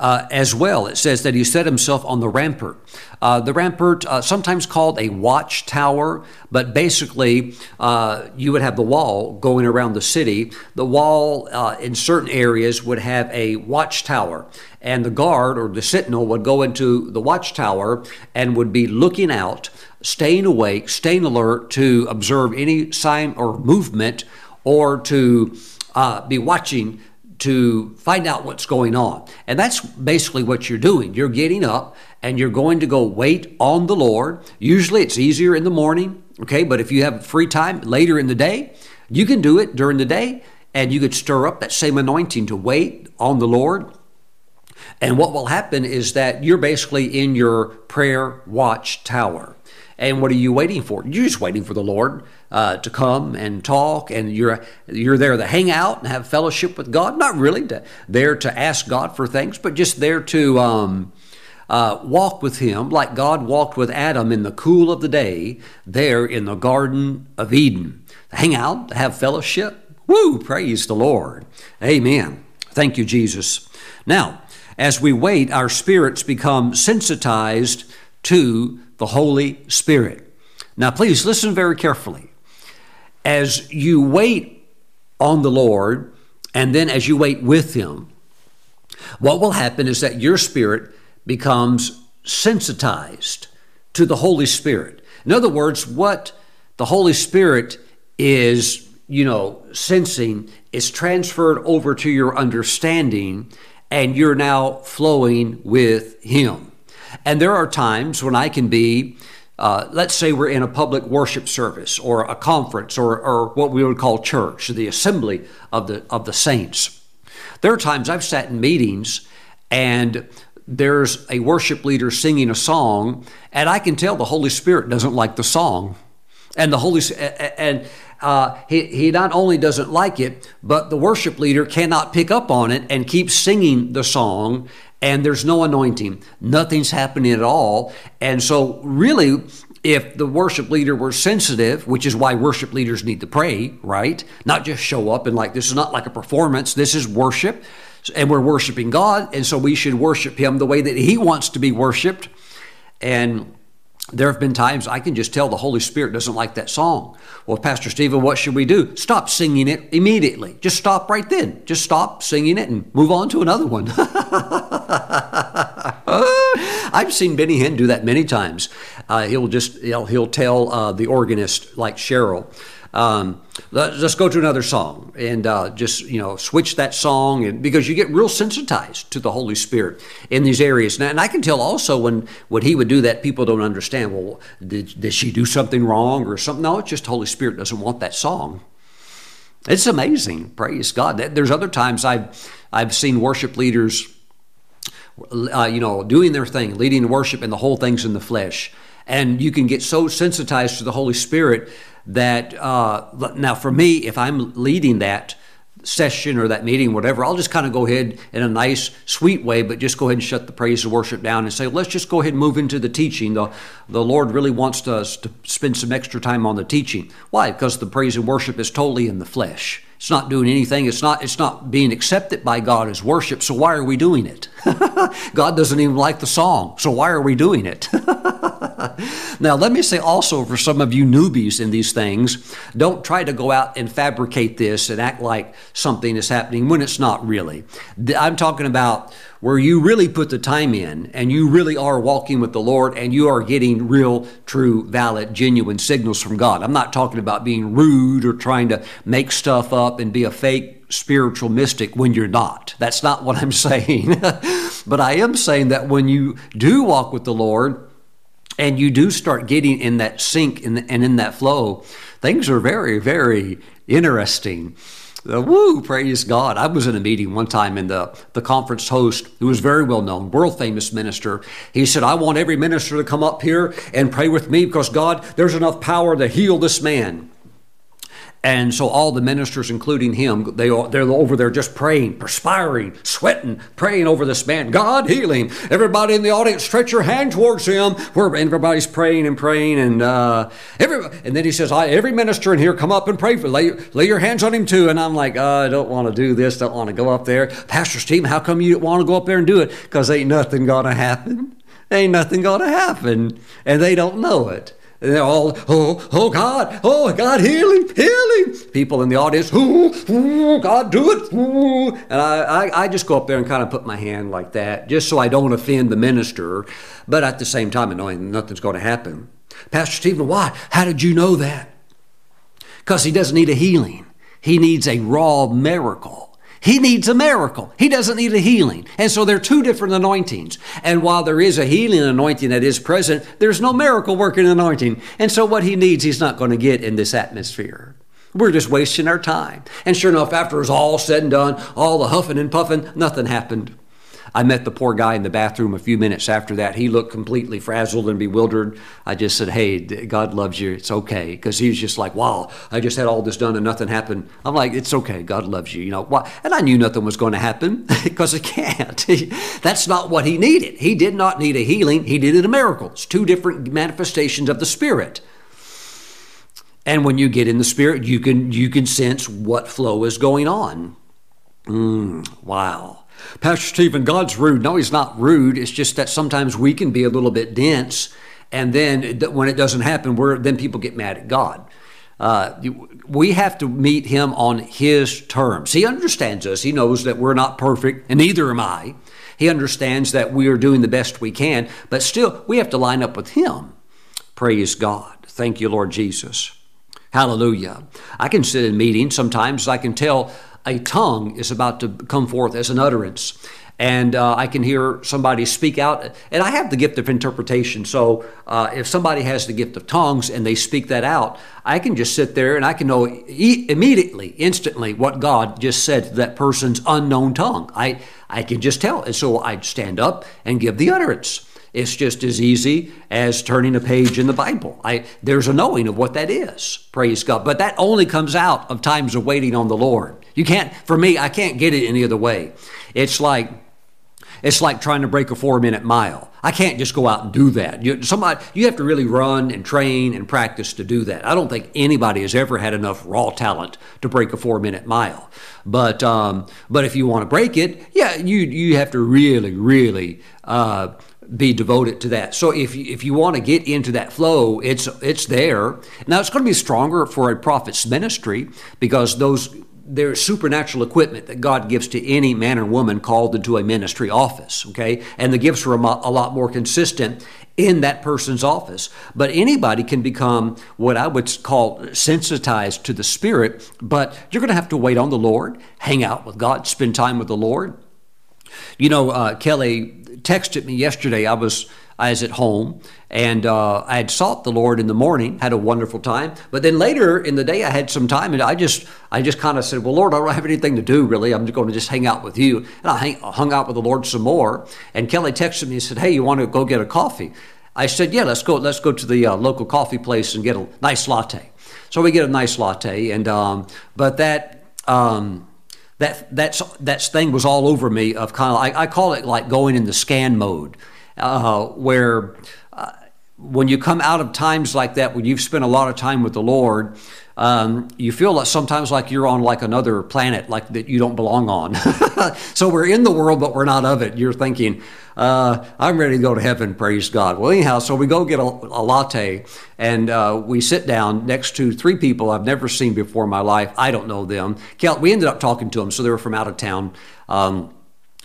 Speaker 1: uh, as well. It says that He set Himself on the rampart. Uh, the rampart, uh, sometimes called a watchtower, but basically uh, you would have the wall going around the city. The wall uh, in certain areas would have a watchtower. And the guard or the sentinel would go into the watchtower and would be looking out, staying awake, staying alert to observe any sign or movement or to uh, be watching to find out what's going on. And that's basically what you're doing. You're getting up and you're going to go wait on the Lord. Usually it's easier in the morning, okay? But if you have free time later in the day, you can do it during the day and you could stir up that same anointing to wait on the Lord. And what will happen is that you're basically in your prayer watch tower. And what are you waiting for? You're just waiting for the Lord uh, to come and talk, and you're you're there to hang out and have fellowship with God. Not really to, there to ask God for things, but just there to um, uh, walk with Him, like God walked with Adam in the cool of the day, there in the Garden of Eden. Hang out, to have fellowship. Woo! Praise the Lord. Amen. Thank you, Jesus. Now, as we wait, our spirits become sensitized to the Holy Spirit. Now, please listen very carefully. As you wait on the Lord, and then as you wait with Him, what will happen is that your spirit becomes sensitized to the Holy Spirit. In other words, what the Holy Spirit is, you know, sensing is transferred over to your understanding, and you're now flowing with Him. And there are times when I can be, uh, let's say we're in a public worship service or a conference or, or what we would call church, the assembly of the, of the saints. There are times I've sat in meetings and there's a worship leader singing a song, and I can tell the Holy Spirit doesn't like the song. And the Holy and uh, he, he not only doesn't like it, but the worship leader cannot pick up on it and keep singing the song and there's no anointing. Nothing's happening at all. And so, really, if the worship leader were sensitive, which is why worship leaders need to pray, right? Not just show up and like, this is not like a performance, this is worship. And we're worshiping God. And so we should worship Him the way that He wants to be worshiped. And there have been times I can just tell the Holy Spirit doesn't like that song. Well, Pastor Steven, what should we do? Stop singing it immediately. Just stop right then. Just stop singing it and move on to another one. I've seen Benny Hinn do that many times. Uh, he'll just he'll, he'll tell uh, the organist like Cheryl, um, let's go to another song and uh, just you know switch that song and because you get real sensitized to the holy spirit in these areas. And, and i can tell also when when he would do that people don't understand well did, did she do something wrong or something? No it's just holy spirit doesn't want that song. It's amazing. Praise god. There's other times i've i've seen worship leaders uh, you know doing their thing leading worship and the whole thing's in the flesh. And you can get so sensitized to the holy spirit that uh, now for me, if I'm leading that session or that meeting, whatever, I'll just kind of go ahead in a nice, sweet way, but just go ahead and shut the praise and worship down and say, let's just go ahead and move into the teaching. The, the Lord really wants us to spend some extra time on the teaching. Why? Because the praise and worship is totally in the flesh. It's not doing anything. It's not, it's not being accepted by God as worship. So why are we doing it? God doesn't even like the song. So why are we doing it? now, let me say also for some of you newbies in these things, don't try to go out and fabricate this and act like something is happening when it's not really. I'm talking about where you really put the time in and you really are walking with the Lord and you are getting real, true, valid, genuine signals from God. I'm not talking about being rude or trying to make stuff up and be a fake spiritual mystic when you're not. That's not what I'm saying. but I am saying that when you do walk with the Lord, and you do start getting in that sync and in that flow, things are very, very interesting. Uh, woo, praise God. I was in a meeting one time, and the, the conference host, who was very well known, world famous minister, he said, I want every minister to come up here and pray with me because God, there's enough power to heal this man. And so all the ministers, including him, they they're over there just praying, perspiring, sweating, praying over this man. God heal him. Everybody in the audience, stretch your hand towards him. Where everybody's praying and praying, and uh, every, and then he says, I, every minister in here, come up and pray for, lay, lay your hands on him too. And I'm like, oh, I don't want to do this, don't want to go up there. Pastor Steven, how come you want to go up there and do it? Because ain't nothing gonna happen. Ain't nothing gonna happen, and they don't know it. They're all, oh, oh God, oh God, heal him, heal him. People in the audience, oh, oh God, do it. Oh. And I, I, I just go up there and kind of put my hand like that, just so I don't offend the minister, but at the same time, knowing nothing's going to happen. Pastor Steven, why? How did you know that? Because he doesn't need a healing. He needs a raw miracle. He needs a miracle. He doesn't need a healing. And so there are two different anointings. And while there is a healing anointing that is present, there's no miracle working anointing. And so what he needs, he's not going to get in this atmosphere. We're just wasting our time. And sure enough, after it was all said and done, all the huffing and puffing, nothing happened. I met the poor guy in the bathroom a few minutes after that. He looked completely frazzled and bewildered. I just said, Hey, God loves you. It's okay. Because he was just like, Wow, I just had all this done and nothing happened. I'm like, It's okay. God loves you. You know, why? And I knew nothing was going to happen because it can't. That's not what he needed. He did not need a healing, he needed a miracle. It's two different manifestations of the Spirit. And when you get in the Spirit, you can, you can sense what flow is going on. Mm, wow. Pastor Steven, God's rude. No, he's not rude. It's just that sometimes we can be a little bit dense, and then when it doesn't happen, we're, then people get mad at God. Uh, we have to meet him on his terms. He understands us. He knows that we're not perfect, and neither am I. He understands that we are doing the best we can, but still, we have to line up with him. Praise God. Thank you, Lord Jesus. Hallelujah. I can sit in meetings. Sometimes I can tell a tongue is about to come forth as an utterance. And uh, I can hear somebody speak out, and I have the gift of interpretation. So uh, if somebody has the gift of tongues and they speak that out, I can just sit there and I can know e- immediately, instantly, what God just said to that person's unknown tongue. I, I can just tell. And so I stand up and give the utterance. It's just as easy as turning a page in the Bible. I, there's a knowing of what that is. Praise God. But that only comes out of times of waiting on the Lord. You can't, for me, I can't get it any other way. It's like, it's like trying to break a four minute mile. I can't just go out and do that. You, somebody, you have to really run and train and practice to do that. I don't think anybody has ever had enough raw talent to break a four minute mile. But um, but if you want to break it, yeah, you you have to really really uh, be devoted to that. So if you, if you want to get into that flow, it's it's there. Now it's going to be stronger for a prophet's ministry because those there's supernatural equipment that God gives to any man or woman called into a ministry office, okay? And the gifts are a, a lot more consistent in that person's office. But anybody can become what I would call sensitized to the Spirit, but you're going to have to wait on the Lord, hang out with God, spend time with the Lord. You know, uh, Kelly texted me yesterday. I was I was at home and uh, I had sought the Lord in the morning, had a wonderful time. But then later in the day, I had some time, and I just I just kind of said, "Well, Lord, I don't have anything to do really. I'm just going to just hang out with you." And I hang, hung out with the Lord some more. And Kelly texted me and said, "Hey, you want to go get a coffee?" I said, "Yeah, let's go. Let's go to the uh, local coffee place and get a nice latte." So we get a nice latte, and um, but that. Um, that that's that thing was all over me of kind of I, I call it like going in the scan mode uh, where uh, when you come out of times like that, when you've spent a lot of time with the Lord, um, you feel like sometimes like you're on like another planet, like that you don't belong on. so we're in the world, but we're not of it. You're thinking, uh, I'm ready to go to heaven, praise God. Well, anyhow, so we go get a, a latte and uh, we sit down next to three people I've never seen before in my life. I don't know them. We ended up talking to them, so they were from out of town. Um,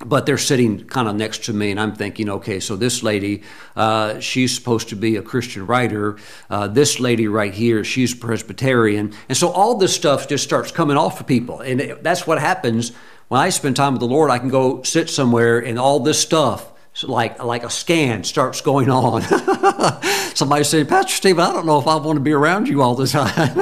Speaker 1: but they're sitting kind of next to me, and I'm thinking, okay, so this lady, uh, she's supposed to be a Christian writer. Uh, this lady right here, she's Presbyterian. And so all this stuff just starts coming off of people. And it, that's what happens when I spend time with the Lord. I can go sit somewhere, and all this stuff like like a scan starts going on. Somebody said, Pastor Steve, I don't know if I want to be around you all the time.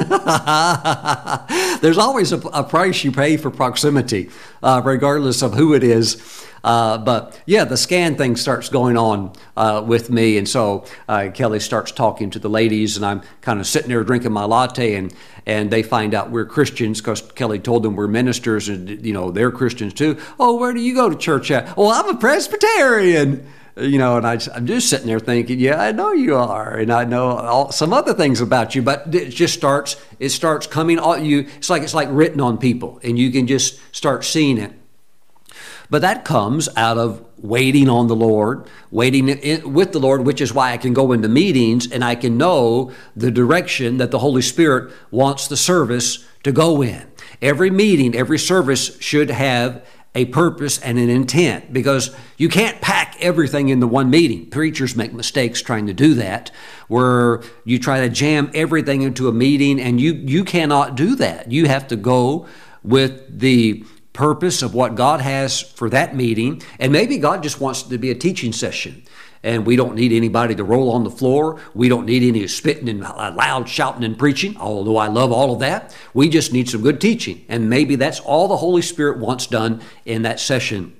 Speaker 1: There's always a, a, price you pay for proximity, uh, regardless of who it is. Uh, but yeah, the scan thing starts going on uh, with me. And so uh, Kelly starts talking to the ladies, and I'm kind of sitting there drinking my latte, and, and they find out we're Christians because Kelly told them we're ministers, and you know they're Christians too. Oh, where do you go to church at? Well, I'm a Presbyterian you know, and I, am just sitting there thinking, yeah, I know you are, and I know all, some other things about you, but it just starts, it starts coming on you. It's like it's like written on people, and you can just start seeing it. But that comes out of waiting on the Lord, waiting with the Lord, which is why I can go into meetings and I can know the direction that the Holy Spirit wants the service to go in. Every meeting, every service should have a purpose and an intent because you can't pack everything into one meeting. Preachers make mistakes trying to do that, where you try to jam everything into a meeting and you, you cannot do that. You have to go with the purpose of what God has for that meeting. And maybe God just wants it to be a teaching session. And we don't need anybody to roll on the floor. We don't need any spitting and loud shouting and preaching, although I love all of that. We just need some good teaching. And maybe that's all the Holy Spirit wants done in that session.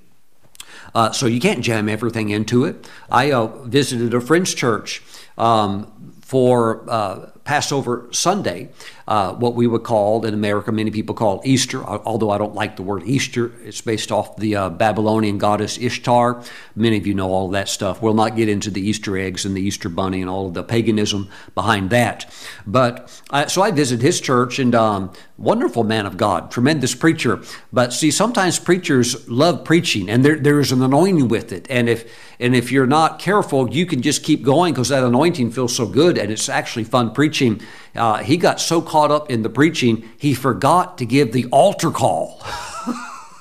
Speaker 1: Uh, so you can't jam everything into it. I uh, visited a friend's church um, for uh, Passover Sunday, uh, what we would call in America, many people call Easter, although I don't like the word Easter. It's based off the uh, Babylonian goddess Ishtar. Many of you know all of that stuff. We'll not get into the Easter eggs and the Easter bunny and all of the paganism behind that. But I, so I visited his church and um, wonderful man of God, tremendous preacher. But see, sometimes preachers love preaching and there, there's an anointing with it. And if and if you're not careful, you can just keep going because that anointing feels so good and it's actually fun preaching. Uh, he got so caught up in the preaching, he forgot to give the altar call.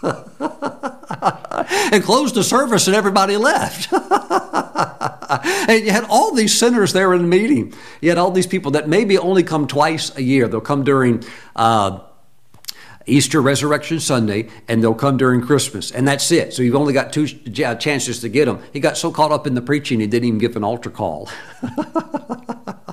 Speaker 1: and closed the service and everybody left. and you had all these sinners there in the meeting. You had all these people that maybe only come twice a year. They'll come during uh, Easter Resurrection Sunday, and they'll come during Christmas, and that's it. So you've only got two chances to get them. He got so caught up in the preaching, he didn't even give an altar call.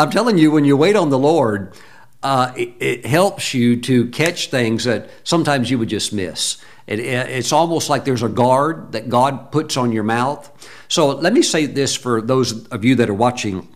Speaker 1: I'm telling you, when you wait on the Lord, uh, it, it, helps you to catch things that sometimes you would just miss. It, it's almost like there's a guard that God puts on your mouth. So let me say this for those of you that are watching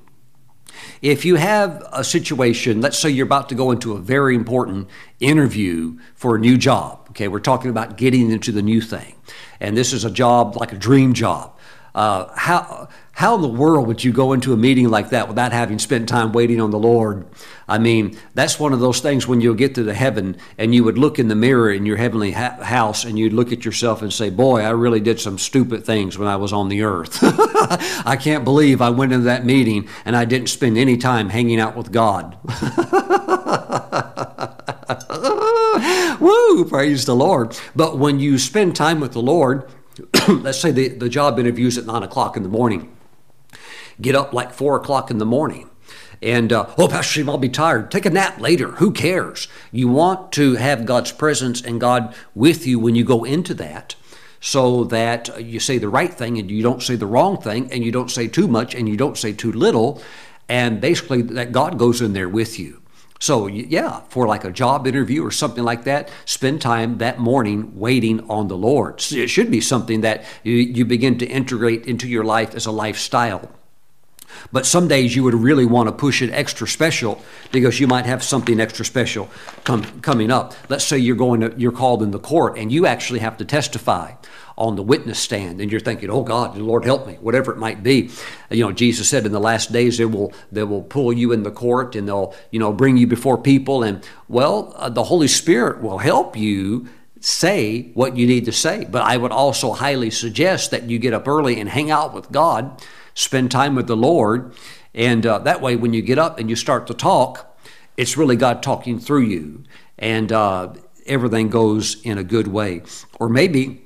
Speaker 1: if you have a situation, let's say you're about to go into a very important interview for a new job, okay, we're talking about getting into the new thing, and this is a job like a dream job. Uh, how how in the world would you go into a meeting like that without having spent time waiting on the Lord? I mean, that's one of those things when you'll get to the heaven and you would look in the mirror in your heavenly ha- house and you'd look at yourself and say, Boy, I really did some stupid things when I was on the earth. I can't believe I went into that meeting and I didn't spend any time hanging out with God. Woo, praise the Lord. But when you spend time with the Lord, let's say the, the job interview's at 9 o'clock in the morning, get up like 4 o'clock in the morning. And, uh, oh, Pastor Steve, I'll be tired. Take a nap later. Who cares? You want to have God's presence and God with you when you go into that so that you say the right thing and you don't say the wrong thing and you don't say too much and you don't say too little. And basically, that God goes in there with you. So, yeah, for like a job interview or something like that, spend time that morning waiting on the Lord. It should be something that you, begin to integrate into your life as a lifestyle. But some days you would really want to push it extra special because you might have something extra special come, coming up. Let's say you're going to, you're called in the court and you actually have to testify on the witness stand and you're thinking, oh God, Lord help me, whatever it might be. You know, Jesus said in the last days they will they will pull you in the court and they'll you know bring you before people and well uh, the Holy Spirit will help you say what you need to say. But I would also highly suggest that you get up early and hang out with God, spend time with the Lord, and uh, that way when you get up and you start to talk, it's really God talking through you, and uh, everything goes in a good way. Or maybe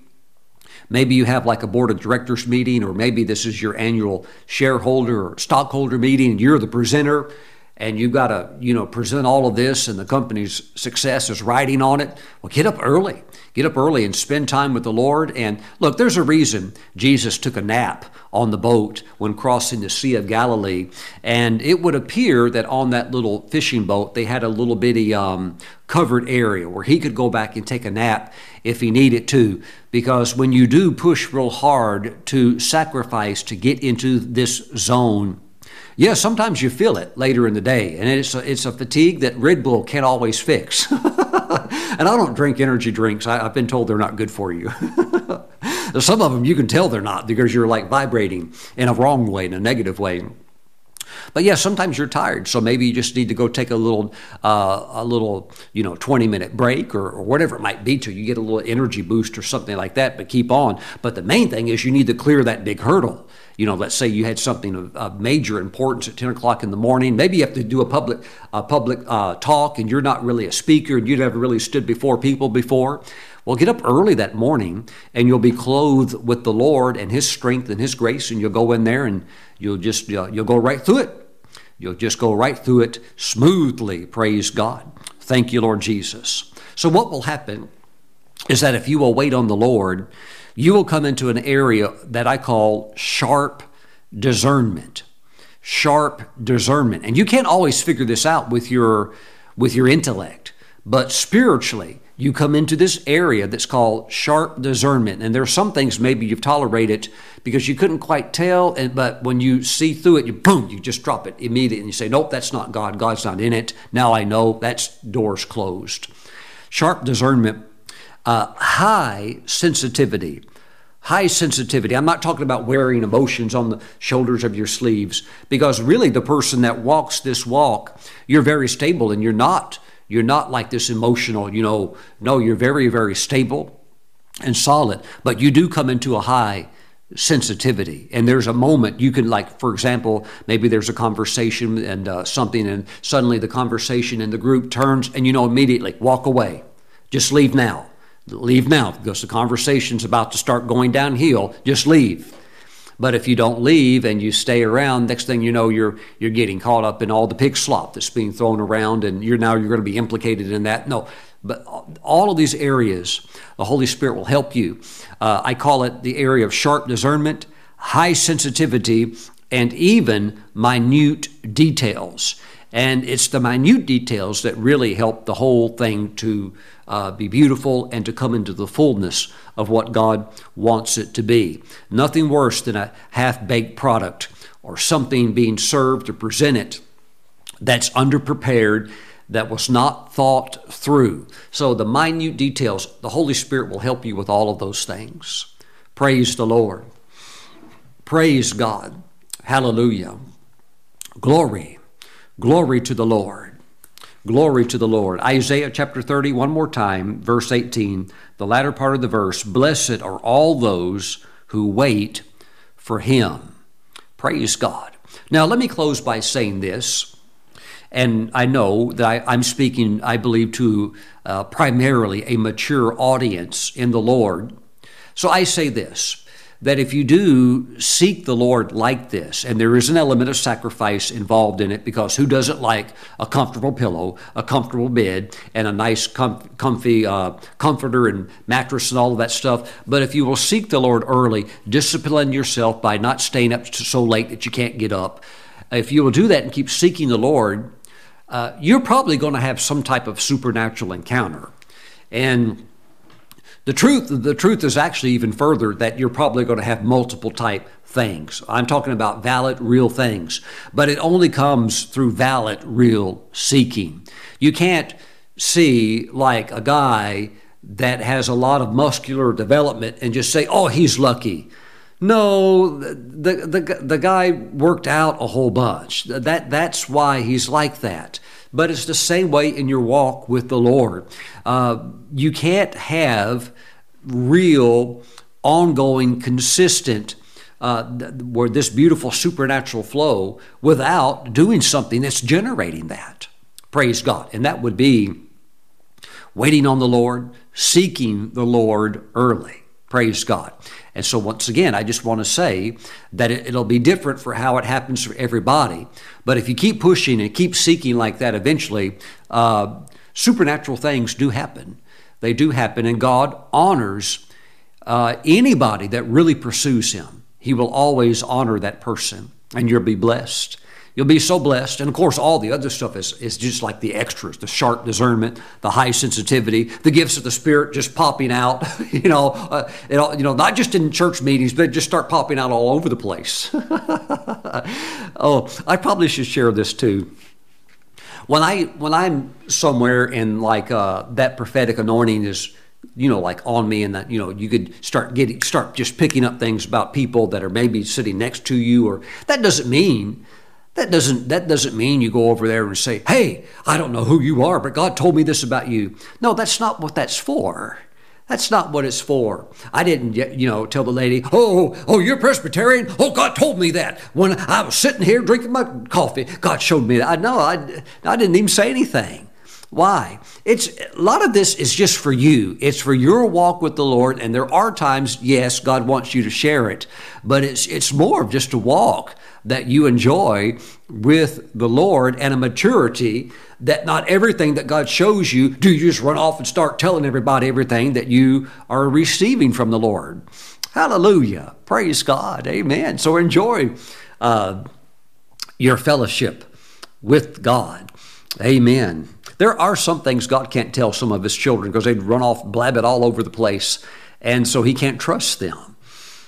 Speaker 1: Maybe you have like a board of directors meeting, or maybe this is your annual shareholder or stockholder meeting, and you're the presenter and you've got to you know present all of this and the company's success is riding on it. Well get up early get up early and spend time with the lord and look there's a reason jesus took a nap on the boat when crossing the sea of galilee and it would appear that on that little fishing boat they had a little bitty um, covered area where he could go back and take a nap if he needed to. Because when you do push real hard to sacrifice to get into this zone, yeah, sometimes you feel it later in the day, and it's a, it's a fatigue that Red Bull can't always fix. and I don't drink energy drinks. I, have been told they're not good for you. Some of them you can tell they're not because you're like vibrating in a wrong way, in a negative way. But yeah, sometimes you're tired, so maybe you just need to go take a little, uh, a little, you know, 20 minute break or, or whatever it might be to you get a little energy boost or something like that. But keep on. But the main thing is you need to clear that big hurdle. You know, let's say you had something of, of major importance at 10 o'clock in the morning. Maybe you have to do a public, a public uh, talk, and you're not really a speaker, and you've never really stood before people before. Well, get up early that morning and you'll be clothed with the Lord and His strength and His grace, and you'll go in there and you'll just you'll, you'll go right through it. You'll just go right through it smoothly. Praise God. Thank you, Lord Jesus. So, what will happen is that if you will wait on the Lord, you will come into an area that I call sharp discernment. Sharp discernment. And you can't always figure this out with your with your intellect, but spiritually, you come into this area that's called sharp discernment. And there are some things maybe you've tolerated because you couldn't quite tell, and, but when you see through it, you boom, you just drop it immediately and you say, Nope, that's not God. God's not in it. Now I know that's doors closed. Sharp discernment, uh, high sensitivity. High sensitivity. I'm not talking about wearing emotions on the shoulders of your sleeves because really the person that walks this walk, you're very stable and you're not you're not like this emotional, you know, no, you're very, very stable and solid, but you do come into a high sensitivity. And there's a moment you can, like, for example, maybe there's a conversation and uh, something, and suddenly the conversation in the group turns, and you know immediately, walk away. Just leave now. Leave now because the conversation's about to start going downhill. Just leave. But if you don't leave and you stay around, next thing you know, you're you're getting caught up in all the pig slop that's being thrown around, and you're now you're going to be implicated in that. No, but all of these areas, the Holy Spirit will help you. Uh, I call it the area of sharp discernment, high sensitivity, and even minute details. And it's the minute details that really help the whole thing to uh, be beautiful and to come into the fullness of what God wants it to be. Nothing worse than a half baked product or something being served or presented that's underprepared, that was not thought through. So, the minute details, the Holy Spirit will help you with all of those things. Praise the Lord. Praise God. Hallelujah. Glory. Glory to the Lord. Glory to the Lord. Isaiah chapter 30, one more time, verse 18, the latter part of the verse Blessed are all those who wait for him. Praise God. Now, let me close by saying this. And I know that I, am speaking, I believe, to uh, primarily a mature audience in the Lord. So I say this that if you do seek the Lord like this, and there is an element of sacrifice involved in it, because who doesn't like a comfortable pillow, a comfortable bed, and a nice, com- comfy uh, comforter and mattress and all of that stuff? But if you will seek the Lord early, discipline yourself by not staying up so late that you can't get up. If you will do that and keep seeking the Lord, uh, you're probably going to have some type of supernatural encounter. And the truth, the truth is actually even further that you're probably going to have multiple type things. I'm talking about valid, real things, but it only comes through valid, real seeking. You can't see like a guy that has a lot of muscular development and just say, "Oh, he's lucky." No, the, the, the guy worked out a whole bunch. That, that's why he's like that. But it's the same way in your walk with the Lord. Uh, you can't have real, ongoing, consistent, uh, where this beautiful supernatural flow without doing something that's generating that. Praise God. And that would be waiting on the Lord, seeking the Lord early. Praise God. And so, once again, I just want to say that it, will be different for how it happens for everybody. But if you keep pushing and keep seeking like that, eventually, uh, supernatural things do happen. They do happen, and God honors uh, anybody that really pursues Him. He will always honor that person, and you'll be blessed. You'll be so blessed. And of course, all the other stuff is, is just like the extras the sharp discernment, the high sensitivity, the gifts of the Spirit just popping out, you know, uh, you know, you know, not just in church meetings, but just start popping out all over the place. oh, I probably should share this too. When I when I'm somewhere and like uh, that prophetic anointing is you know, like on me, and that you know, you could start getting, start just picking up things about people that are maybe sitting next to you, or that doesn't mean that doesn't, that doesn't mean you go over there and say, Hey, I don't know who you are, but God told me this about you. No, that's not what that's for. That's not what it's for. I didn't, you know, tell the lady, "Oh, oh, you're Presbyterian." Oh, God told me that when I was sitting here drinking my coffee. God showed me that. I know. I, I didn't even say anything. Why? It's a lot of this is just for you. It's for your walk with the Lord, and there are times, yes, God wants you to share it, but it's it's more of just a walk that you enjoy with the Lord and a maturity that not everything that God shows you do you just run off and start telling everybody everything that you are receiving from the Lord. Hallelujah. Praise God. Amen. So enjoy uh, your fellowship with God. Amen. There are some things God can't tell some of His children because they'd run off, blab it all over the place, and so He can't trust them.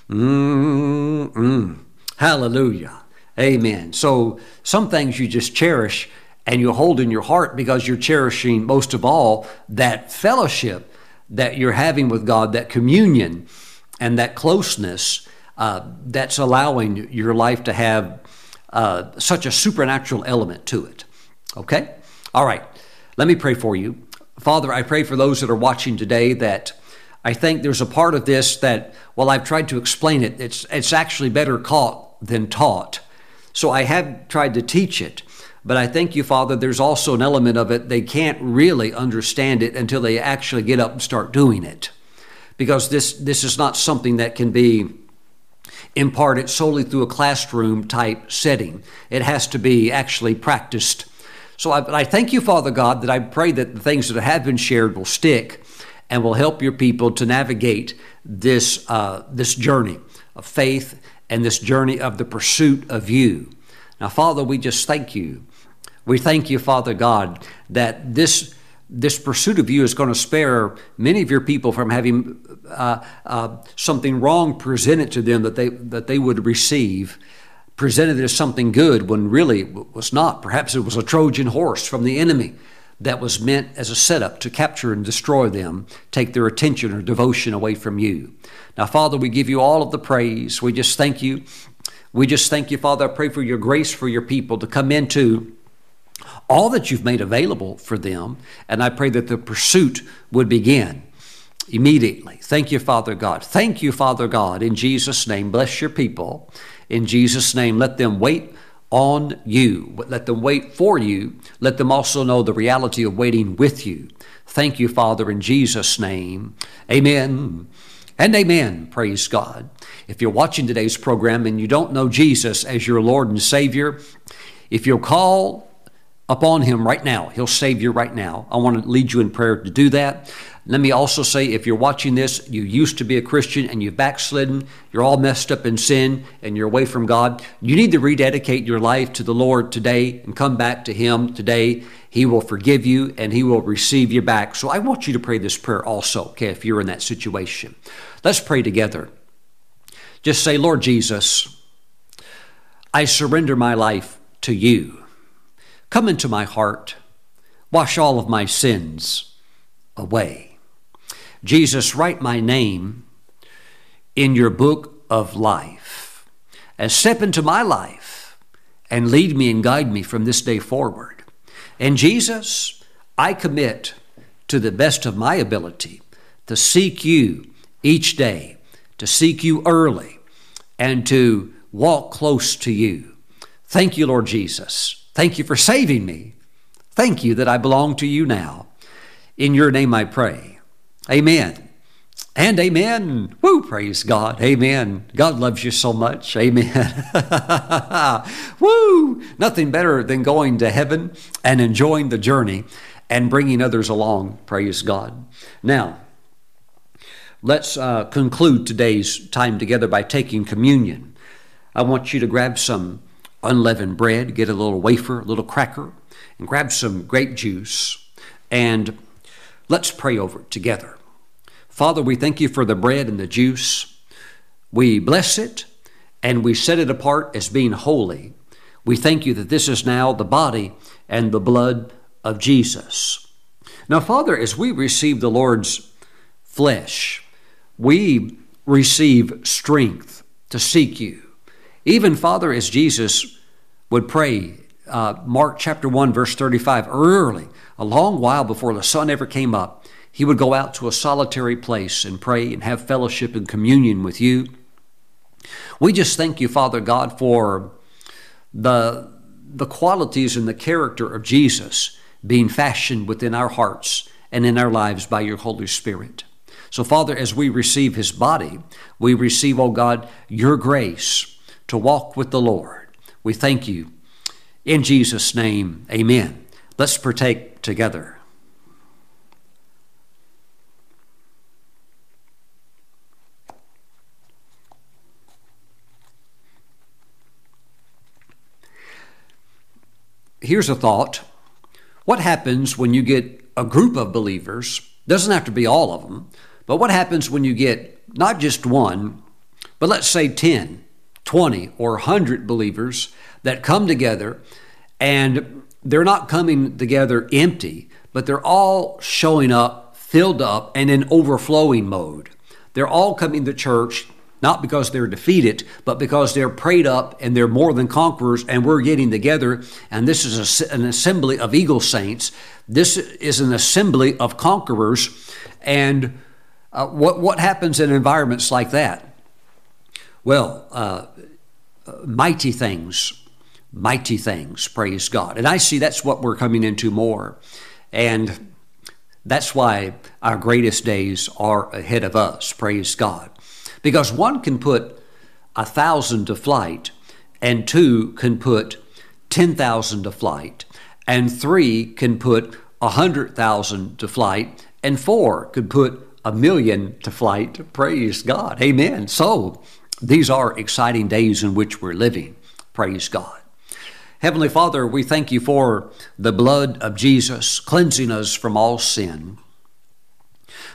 Speaker 1: Mm-mm. Hallelujah. Amen. So some things you just cherish and you hold in your heart because you're cherishing most of all that fellowship that you're having with God, that communion and that closeness uh, that's allowing your life to have uh, such a supernatural element to it. Okay? All right. Let me pray for you. Father, I pray for those that are watching today that I think there's a part of this that, while I've tried to explain it, it's, it's actually better caught than taught. So I have tried to teach it. But I thank you, Father, there's also an element of it, they can't really understand it until they actually get up and start doing it. Because this, this is not something that can be imparted solely through a classroom type setting. It has to be actually practiced so I, I thank you, Father God, that I pray that the things that have been shared will stick and will help your people to navigate this, uh, this journey of faith and this journey of the pursuit of you. Now, Father, we just thank you. We thank you, Father God, that this this pursuit of you is going to spare many of your people from having uh, uh, something wrong presented to them that they that they would receive presented as something good when really it was not. Perhaps it was a Trojan horse from the enemy that was meant as a setup to capture and destroy them, take their attention or devotion away from you. Now, Father, we give you all of the praise. We just thank you We just thank you, Father. I pray for your grace for your people to come into all that you've made available for them. And I pray that the pursuit would begin immediately. Thank you, Father God. Thank you, Father God. In Jesus' name, bless your people. In Jesus' name, let them wait on you. Let them wait for you. Let them also know the reality of waiting with you. Thank you, Father, in Jesus' name. Amen and amen. Praise God. If you're watching today's program and you don't know Jesus as your Lord and Savior, if you'll call upon Him right now, He'll save you right now. I want to lead you in prayer to do that. Let me also say if you're watching this, you used to be a Christian and you've backslidden, you're all messed up in sin and you're away from God, you need to rededicate your life to the Lord today and come back to Him today. He will forgive you and He will receive you back. So I want you to pray this prayer also, okay, if you're in that situation. Let's pray together. Just say, Lord Jesus, I surrender my life to you. Come into my heart, wash all of my sins away. Jesus, write my name in your book of life and step into my life and lead me and guide me from this day forward. And Jesus, I commit to the best of my ability to seek you each day, to seek you early, and to walk close to you. Thank you, Lord Jesus. Thank you for saving me. Thank you that I belong to you now. In your name I pray. Amen. And amen. Woo, praise God. Amen. God loves you so much. Amen. Woo, nothing better than going to heaven and enjoying the journey and bringing others along. Praise God. Now, let's uh, conclude today's time together by taking communion. I want you to grab some unleavened bread, get a little wafer, a little cracker, and grab some grape juice, and let's pray over it together. Father, we thank you for the bread and the juice. We bless it and we set it apart as being holy. We thank you that this is now the body and the blood of Jesus. Now, Father, as we receive the Lord's flesh, we receive strength to seek you. Even, Father, as Jesus would pray, uh, Mark chapter 1, verse 35, early, a long while before the sun ever came up, he would go out to a solitary place and pray and have fellowship and communion with you. We just thank you, Father God, for the, the qualities and the character of Jesus being fashioned within our hearts and in our lives by your Holy Spirit. So, Father, as we receive his body, we receive, oh God, your grace to walk with the Lord. We thank you. In Jesus' name, amen. Let's partake together. here's a thought. What happens when you get a group of believers? Doesn't have to be all of them, but what happens when you get not just one, but let's say 10, 20, or 100 believers that come together and they're not coming together empty, but they're all showing up, filled up, and in overflowing mode. They're all coming to church not because they're defeated, but because they're prayed up and they're more than conquerors, and we're getting together. And this is a, an assembly of eagle saints. This is an assembly of conquerors. And uh, what, what happens in environments like that? Well, uh, mighty things, mighty things, praise God. And I see that's what we're coming into more. And that's why our greatest days are ahead of us, praise God. Because one can put a thousand to flight, and two can put 10,000 to flight, and three can put a hundred thousand to flight, and four could put a million to flight. Praise God. Amen. So these are exciting days in which we're living. Praise God. Heavenly Father, we thank you for the blood of Jesus cleansing us from all sin.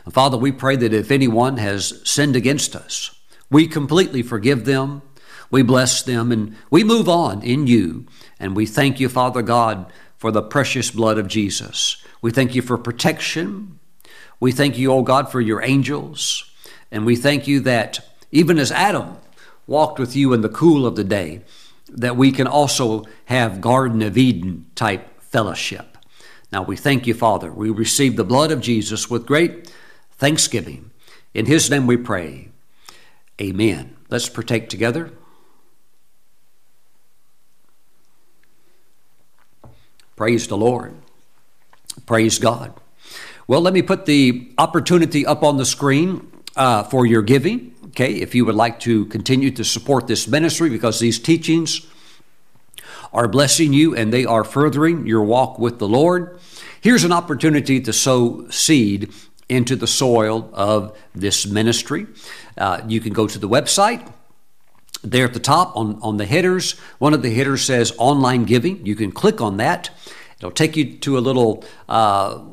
Speaker 1: Father, we pray that if anyone has sinned against us, we completely forgive them, we bless them, and we move on in you. And we thank you, Father God, for the precious blood of Jesus. We thank you for protection. We thank you, O oh God, for your angels. And we thank you that even as Adam walked with you in the cool of the day, that we can also have Garden of Eden type fellowship. Now we thank you, Father. We receive the blood of Jesus with great thanksgiving. In his name we pray. Amen. Let's partake together. Praise the Lord. Praise God. Well, let me put the opportunity up on the screen uh, for your giving. Okay, if you would like to continue to support this ministry because these teachings are blessing you and they are furthering your walk with the Lord, here's an opportunity to sow seed into the soil of this ministry. Uh, you can go to the website. There at the top on, on the headers, one of the headers says online giving. You can click on that. It'll take you to a little, uh,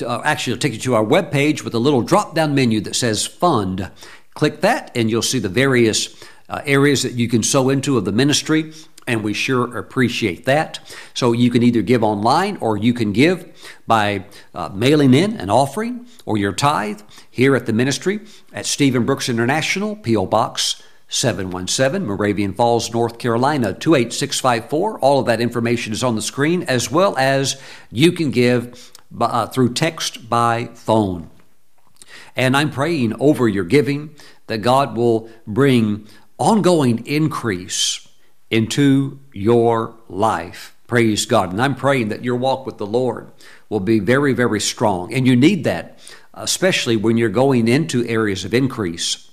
Speaker 1: uh, actually, it'll take you to our webpage with a little drop down menu that says fund. Click that, and you'll see the various uh, areas that you can sow into of the ministry and we sure appreciate that. So you can either give online or you can give by uh, mailing in an offering or your tithe here at the ministry at Steven Brooks International, P.O. Box 717, Moravian Falls, North Carolina 28654. All of that information is on the screen, as well as you can give by, uh, through text by phone. And I'm praying over your giving that God will bring ongoing increase into your life. Praise God. And I'm praying that your walk with the Lord will be very, very strong. And you need that, especially when you're going into areas of increase,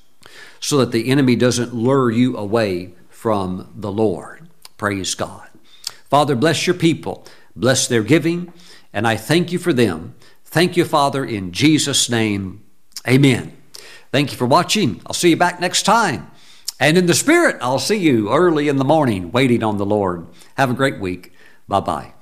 Speaker 1: so that the enemy doesn't lure you away from the Lord. Praise God. Father, bless your people, bless their giving, and I thank you for them. Thank you, Father, in Jesus' name. Amen. Thank you for watching. I'll see you back next time. And in the Spirit, I'll see you early in the morning waiting on the Lord. Have a great week. Bye bye.